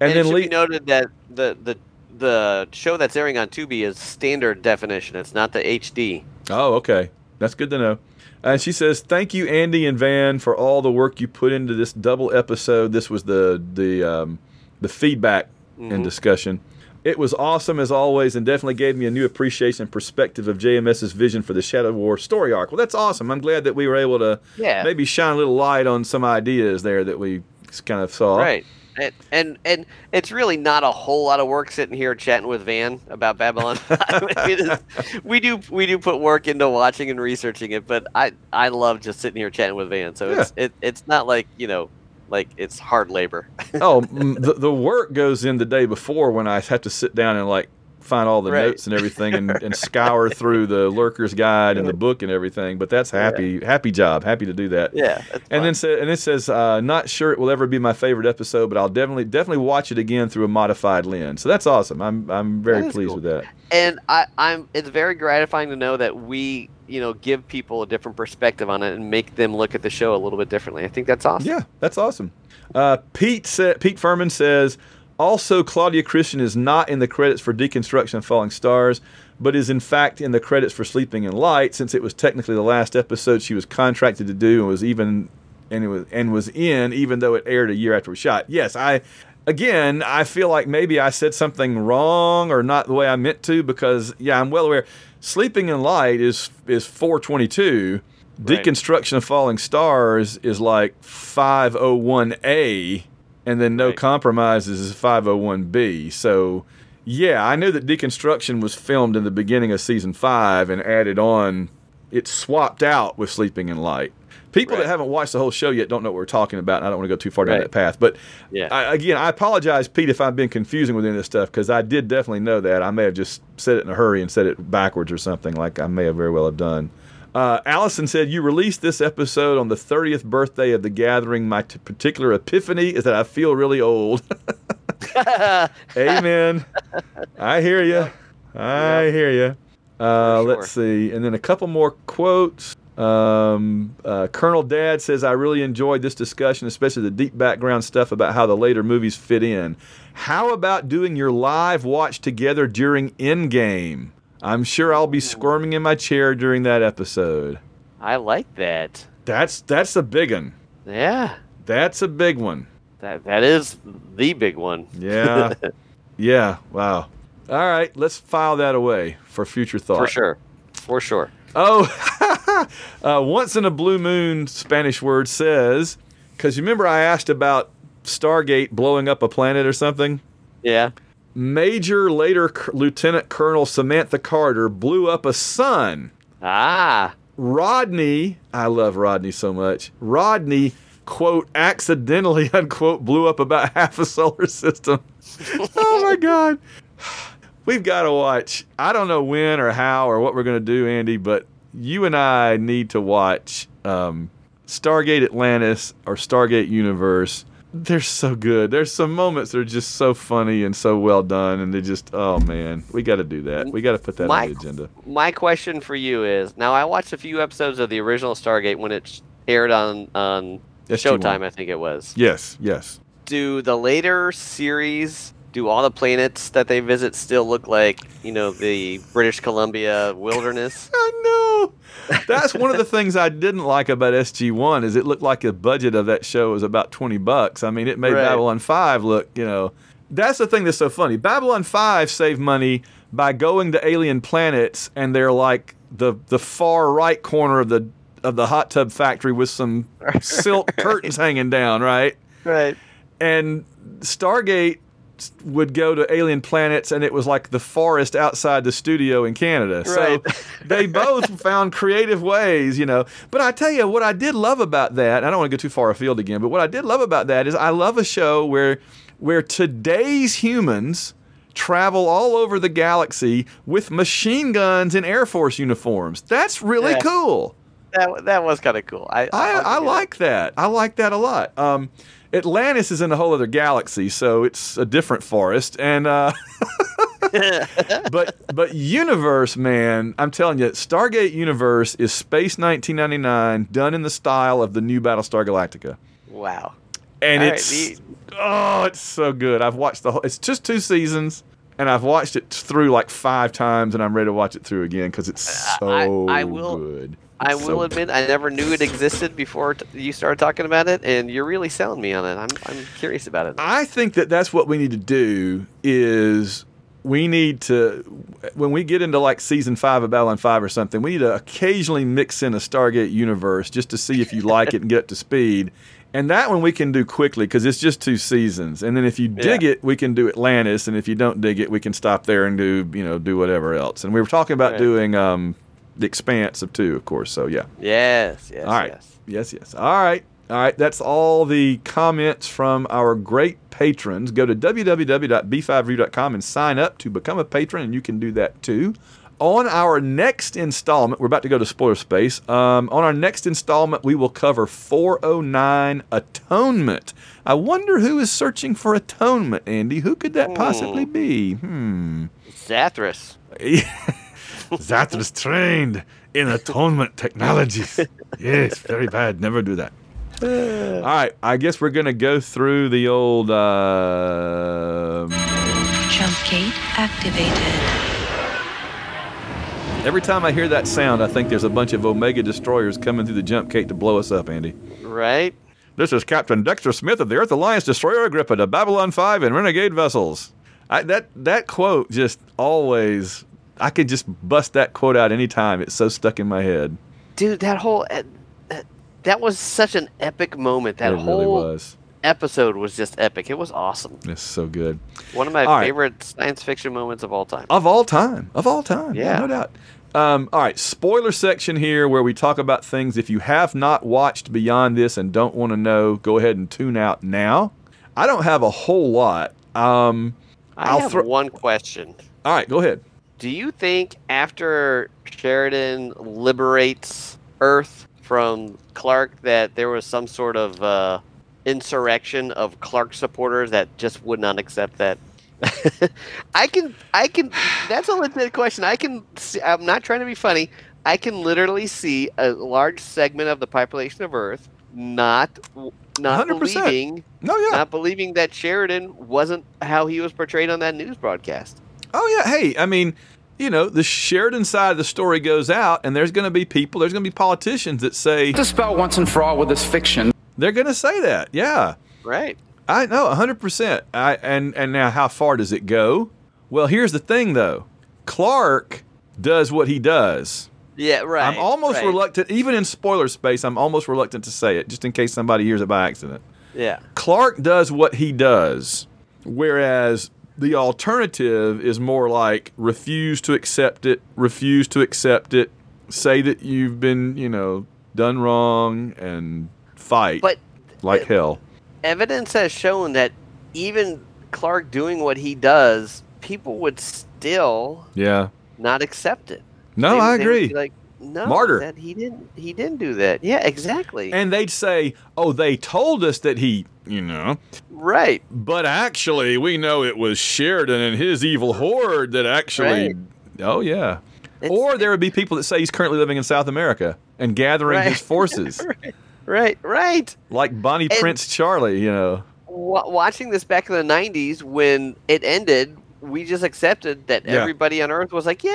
And, and, then be noted that the the the show that's airing on Tubi is standard definition. It's not the HD. Oh, okay. That's good to know. And she says, "Thank you, Andy and Van, for all the work you put into this double episode. This was the the um, the feedback and Mhm. discussion. It was awesome as always, and definitely gave me a new appreciation and perspective of JMS's vision for the Shadow War story arc. Well, that's awesome. I'm glad that we were able to Yeah. maybe shine a little light on some ideas there that we kind of saw. Right. And, and and it's really not a whole lot of work sitting here chatting with Van about Babylon *laughs* *laughs* I mean, we do we do put work into watching and researching it, but I I love just sitting here chatting with Van. So it's it, it's not like you know like it's hard labor. oh, *laughs* the, the work goes in the day before when I have to sit down and like find all the Right. notes and everything and, and *laughs* scour through the lurker's guide and the book and everything. But that's happy, happy job. Happy to do that. yeah. And fun. then sa- and it says, uh, not sure it will ever be my favorite episode, but I'll definitely definitely watch it again through a modified lens. So that's awesome. I'm I'm very pleased cool. with that. and I, I'm it's very gratifying to know that we you know give people a different perspective on it and make them look at the show a little bit differently. I think that's awesome. Yeah, that's awesome. Uh, Pete sa- Pete Furman says also Claudia Christian is not in the credits for Deconstruction of Falling Stars, but is in fact in the credits for Sleeping in Light, since it was technically the last episode she was contracted to do and was even and was and was in, even though it aired a year after it was shot. Yes, I again I feel like maybe I said something wrong or not the way I meant to because yeah I'm well aware. Sleeping in Light is is 422. Right. Deconstruction of Falling Stars is like 501A, and then No Right. Compromises is 501B. So, yeah, I know that Deconstruction was filmed in the beginning of season five and added on. It swapped out with Sleeping in Light. People that haven't watched the whole show yet don't know what we're talking about, and I don't want to go too far down Right. that path. But Yeah. I, again, I apologize, Pete, if I've been confusing with any of this stuff because I did definitely know that. I may have just said it in a hurry and said it backwards or something, like I may have very well have done. Uh, Allison said, You released this episode on the 30th birthday of The Gathering. My t- particular epiphany is that I feel really old. *laughs* Amen. I hear you. I hear you. Uh, For Let's see. And then a couple more quotes. Um, uh, Colonel Dad says, I really enjoyed this discussion, especially the deep background stuff about how the later movies fit in. How about doing your live watch together during Endgame? I'm sure I'll be squirming in my chair during that episode. I like that. That's that's a big one. Yeah. That's a big one. That that is the big one. Yeah. *laughs* yeah. Wow. All right. Let's file that away for future thought. For sure. For sure. Oh, *laughs* uh, once in a blue moon Spanish word says, because you remember I asked about Stargate blowing up a planet or something? Yeah. Major later C- Lieutenant Colonel Samantha Carter blew up a sun. Ah. Rodney, I love Rodney so much. Rodney, quote, accidentally, *laughs* unquote, blew up about *laughs* half a solar system. *laughs* oh my God. *sighs* We've got to watch. I don't know when or how or what we're going to do, Andy, but you and I need to watch um, Stargate Atlantis or Stargate Universe. They're so good. There's some moments that are just so funny and so well done, and they just, oh man, we got to do that. We got to put that My- on the agenda. My question for you is: Now, I watched a few episodes of the original Stargate when it aired on on SG1. Showtime. I think it was. Yes, yes. Do the later series? Do all the planets that they visit still look like you know the British Columbia wilderness? *laughs* *laughs* That's one of the things I didn't like about SG1 is it looked like the budget of that show was about 20 bucks. I mean, it made Right. Babylon 5 look, you know, That's the thing that's so funny. Babylon 5 saved money by going to alien planets and they're like the the far right corner of the of the hot tub factory with some *laughs* silk curtains hanging down, right? Right. And Stargate would go to alien planets and it was like the forest outside the studio in Canada. Right. So *laughs* they both found creative ways, you know. But I tell you what I did love about that, I don't want to go too far afield again, but what I did love about that is I love a show where where today's humans travel all over the galaxy with machine guns and air force uniforms. That's really Yeah. cool. That that was kind of cool. I I, I'll I like that. I like that a lot. Um, Atlantis is in a whole other galaxy, so it's a different forest. And uh, *laughs* but but universe, man, I'm telling you, Stargate Universe is Space 1999 done in the style of the new Battlestar Galactica, wow. and All right, it's the- oh, it's so good. I've watched the whole. It's just two seasons. And I've watched it through like five times, and I'm ready to watch it through again because it's so I- I will- good. I will so admit I never knew it existed before t- you started talking about it, and you're really selling me on it. I'm I'm curious about it. I think that that's what we need to do is we need to when we get into like season five of Babylon Five or something, we need to occasionally mix in a Stargate universe just to see if you like it and get up to speed. And that one we can do quickly because it's just two seasons. And then if you dig Yeah. it, we can do Atlantis. And if you don't dig it, we can stop there and do you know do whatever else. And we were talking about Right. doing um, the Expanse of two, of course. So yeah. Yes, yes, All right. yes. Yes, yes. All right. All right. That's all the comments from our great patrons. Go to www.b5review.com and sign up to become a patron, and you can do that too. On our next installment, we're about to go to spoiler space. Um, on our next installment, we will cover 409 Atonement. I wonder who is searching for atonement, Andy. Who could that possibly be? Hmm. Zathras. *laughs* Zathras trained in atonement technologies. *laughs* Yes, very bad. Never do that. All right, I guess we're gonna go through the old. Uh, Jump gate activated. every time I hear that sound, I think there's a bunch of Omega destroyers coming through the jump gate to blow us up, Andy. Right? This is Captain Dexter Smith of the Earth Alliance Destroyer Agrippa to Babylon 5 and Renegade vessels. I, that that quote just always. I could just bust that quote out anytime. It's so stuck in my head. Dude, that whole uh, uh, that was such an epic moment. That it whole really was. episode was just epic. It was awesome. It's so good. One of my All right. favorite science fiction moments of all time. Of all time. Of all time. Yeah, Yeah. no doubt. Um, all right, spoiler section here where we talk about things. If you have not watched beyond this and don't want to know, go ahead and tune out now. I don't have a whole lot. Um, I I'll have throw- one question. all right, go ahead. Do you think after Sheridan liberates Earth from Clark that there was some sort of uh, insurrection of Clark supporters that just would not accept that? *laughs* I can, I can. That's a legit question. I can. See, I'm not trying to be funny. I can literally see a large segment of the population of Earth not, not 100%. believing, No, yeah. not believing that Sheridan wasn't how he was portrayed on that news broadcast. Oh, yeah. Hey, I mean, you know, the Sheridan side of the story goes out, and there's going to be people, there's going to be politicians that say, Dispel once and for all with this fiction. they're going to say that. Yeah. Right. I know, hundred percent. I and and now how far does it go? Well, here's the thing though. Clark does what he does. Yeah, right. I'm almost right. reluctant, even in spoiler space. I'm almost reluctant to say it, just in case somebody hears it by accident. Yeah. Clark does what he does, whereas the alternative is more like refuse to accept it, refuse to accept it, say that you've been, you know, done wrong, and fight But like uh, hell. evidence has shown that even Clark doing what he does, people would still Yeah. not accept it. No, They- I they agree. like, no, Martyr. That he didn't. He didn't do that. Yeah, exactly. and they'd say, "Oh, they told us that he, you know, right. but actually, we know it was Sheridan and his evil horde that actually." Right. Oh yeah. It's- or there would be people that say he's currently living in South America and gathering Right. his *laughs* forces, Right. Right. like Bonnie And- Prince Charlie. You know. Wa watching this back in the '90s when it ended, we just accepted that Yeah. everybody on Earth was like, "Yay!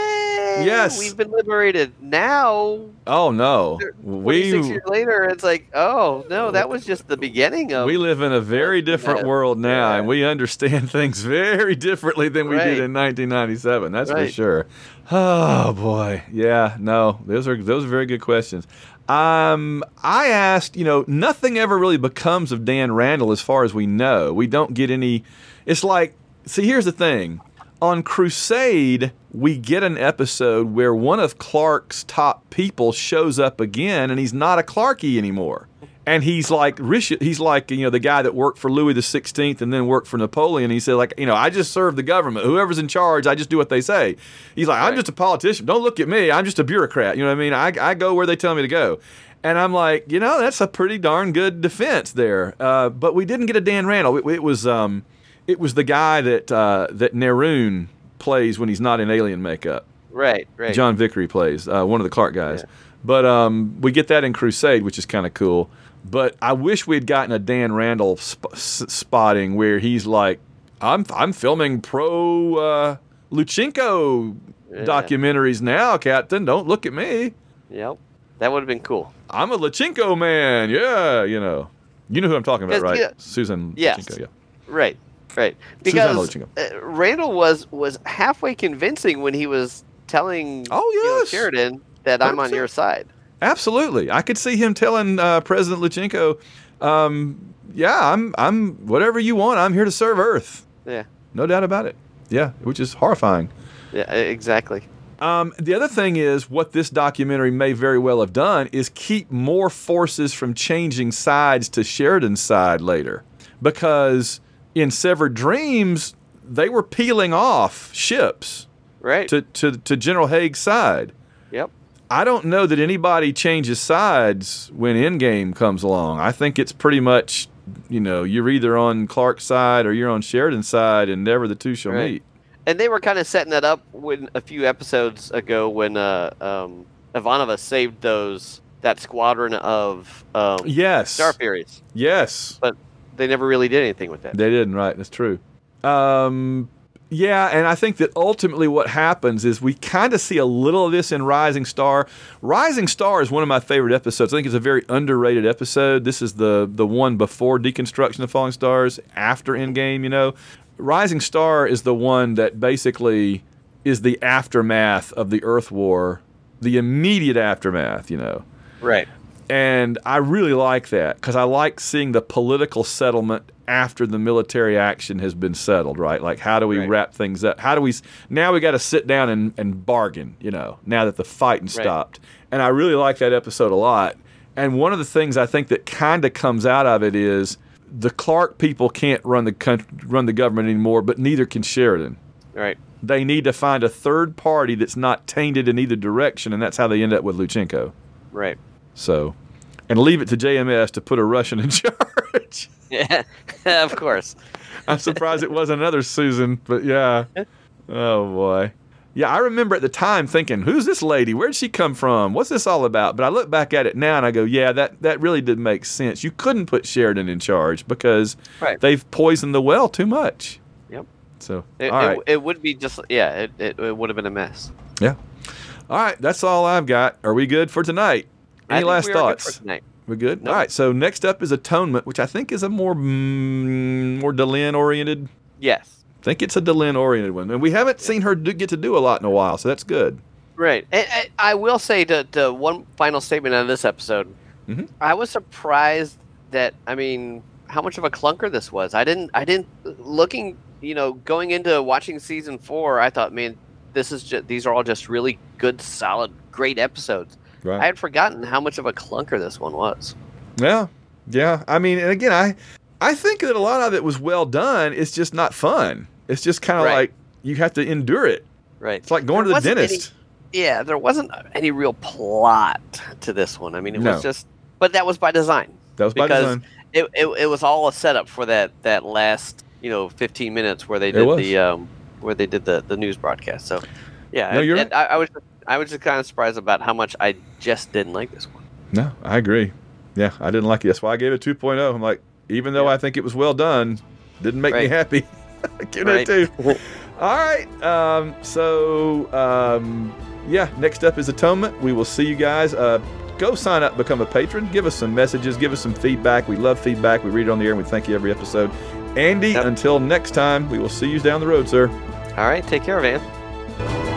Yes. we've been liberated." Now, Oh no, 26 we years later, it's like, "Oh no, that was just the beginning of." we live in a very different Yeah. world now, Yeah. and we understand *laughs* things very differently than we Right. did in 1997. That's for sure. Oh boy, yeah, no, those are those are very good questions. Um, I asked, you know, nothing ever really becomes of Dan Randall as far as we know. We don't get any. It's like, see, here's the thing. On Crusade, we get an episode where one of Clark's top people shows up again, and he's not a Clarkie anymore. And he's like he's like you know the guy that worked for Louis the Sixteenth and then worked for Napoleon. He said like you know I just serve the government. Whoever's in charge, I just do what they say. He's like I'm just a politician. Don't look at me. I'm just a bureaucrat. You know what I mean? I, I go where they tell me to go. And I'm like, you know, that's a pretty darn good defense there. Uh, but we didn't get a Dan Randall. It, it was um, it was the guy that uh, that Neroon plays when he's not in alien makeup. right, right. John Vickery plays uh, one of the Clark guys. But um, we get that in Crusade, which is kind of cool. But I wish we'd gotten a Dan Randall sp- s- spotting where he's like, "I'm I'm filming pro uh, Luchenko documentaries now, Captain. Don't look at me. Yep, that would have been cool. I'm a Luchenko man. Yeah, you know, you know who I'm talking about, right? yeah. Susan Yes. Luchenko. Yeah. Right, right. Because uh, Randall was was halfway convincing when he was telling Oh, you know, yes. Sheridan that I'm on your side. Absolutely, I could see him telling uh, President Luchenko, um, "Yeah, I'm I'm whatever you want. I'm here to serve Earth." Yeah, No doubt about it. Yeah, which is horrifying. yeah, exactly. Um, the other thing is, what this documentary may very well have done is keep more forces from changing sides to Sheridan's side later. Because in Severed Dreams, they were peeling off ships Right. to, to, to General Hague's side. yep. I don't know that anybody changes sides when Endgame comes along. I think it's pretty much, you know, you're either on Clark's side or you're on Sheridan's side, and never the two shall Right. meet. And they were kind of setting that up when a few episodes ago when uh, um, Ivanova saved those that squadron of um, Yes. Starfuries, Yes. but they never really did anything with that. They didn't, right? That's true. Um, yeah, and I think that ultimately what happens is we kind of see a little of this in Rising Star. Rising Star is one of my favorite episodes. I think it's a very underrated episode. This is the the one before Deconstruction of Falling Stars, after Endgame. You know, Rising Star is the one that basically is the aftermath of the Earth War, the immediate aftermath. You know. Right. And I really like that because I like seeing the political settlement after the military action has been settled, right? Like, how do we Right. wrap things up? How do we, now we got to sit down and, and bargain, you know, now that the fighting Right. stopped. And I really like that episode a lot. And one of the things I think that kind of comes out of it is the Clark people can't run the country, run the government anymore, but neither can Sheridan. Right. They need to find a third party that's not tainted in either direction, and that's how they end up with Luchenko. Right. So, and leave it to JMS to put a Russian in *laughs* charge. Yeah. *laughs* of course. I'm surprised it wasn't another Susan, but yeah. Oh boy. Yeah, I remember at the time thinking, "Who's this lady? Where'd she come from? What's this all about?" But I look back at it now and I go, "Yeah, that that really did make sense. You couldn't put Sheridan in charge because Right. they've poisoned the well too much." Yep. So, It, all it, it would be just yeah. It, it, it would have been a mess. yeah, all right. That's all I've got. Are we good for tonight? Any last we are good thoughts? We're good. No. All right. So next up is Atonement, which I think is a more mm, more Delenn oriented. Yes. I think it's a Delenn oriented one, and we haven't seen her do, get to do a lot in a while, so that's good. Right. And, and I will say to, to one final statement on this episode. Mhm. I was surprised that I mean how much of a clunker this was. I didn't I didn't looking you know going into watching season four. I thought man this is just these are all just really good solid great episodes. Right. I had forgotten how much of a clunker this one was. yeah. Yeah. I mean, and again, I I think that a lot of it was well done. It's just not fun. It's just kind of Right. like you have to endure it. Right. It's like going There to the wasn't any- dentist. yeah, there wasn't any real plot to this one. I mean, it No. was just, but that was by design. That was by because design. It, it, it was all a setup for that that last you know 15 minutes where they did the um where they did the, the news broadcast. So yeah, No, and- you're and I, I was I was just kind of surprised about how much I just didn't like this one. No, I agree. Yeah, I didn't like it. That's why I gave it 2.0. I'm like, even though Yeah. I think it was well done, didn't make me happy. *laughs* Give Right. it a two. All right. Um, so, um, yeah, next up is Atonement. We will see you guys. Uh, go sign up, become a patron. Give us some messages. Give us some feedback. We love feedback. We read it on the air and we thank you every episode. Andy, Yep. until next time, we will see you down the road, sir. All right, take care, Van.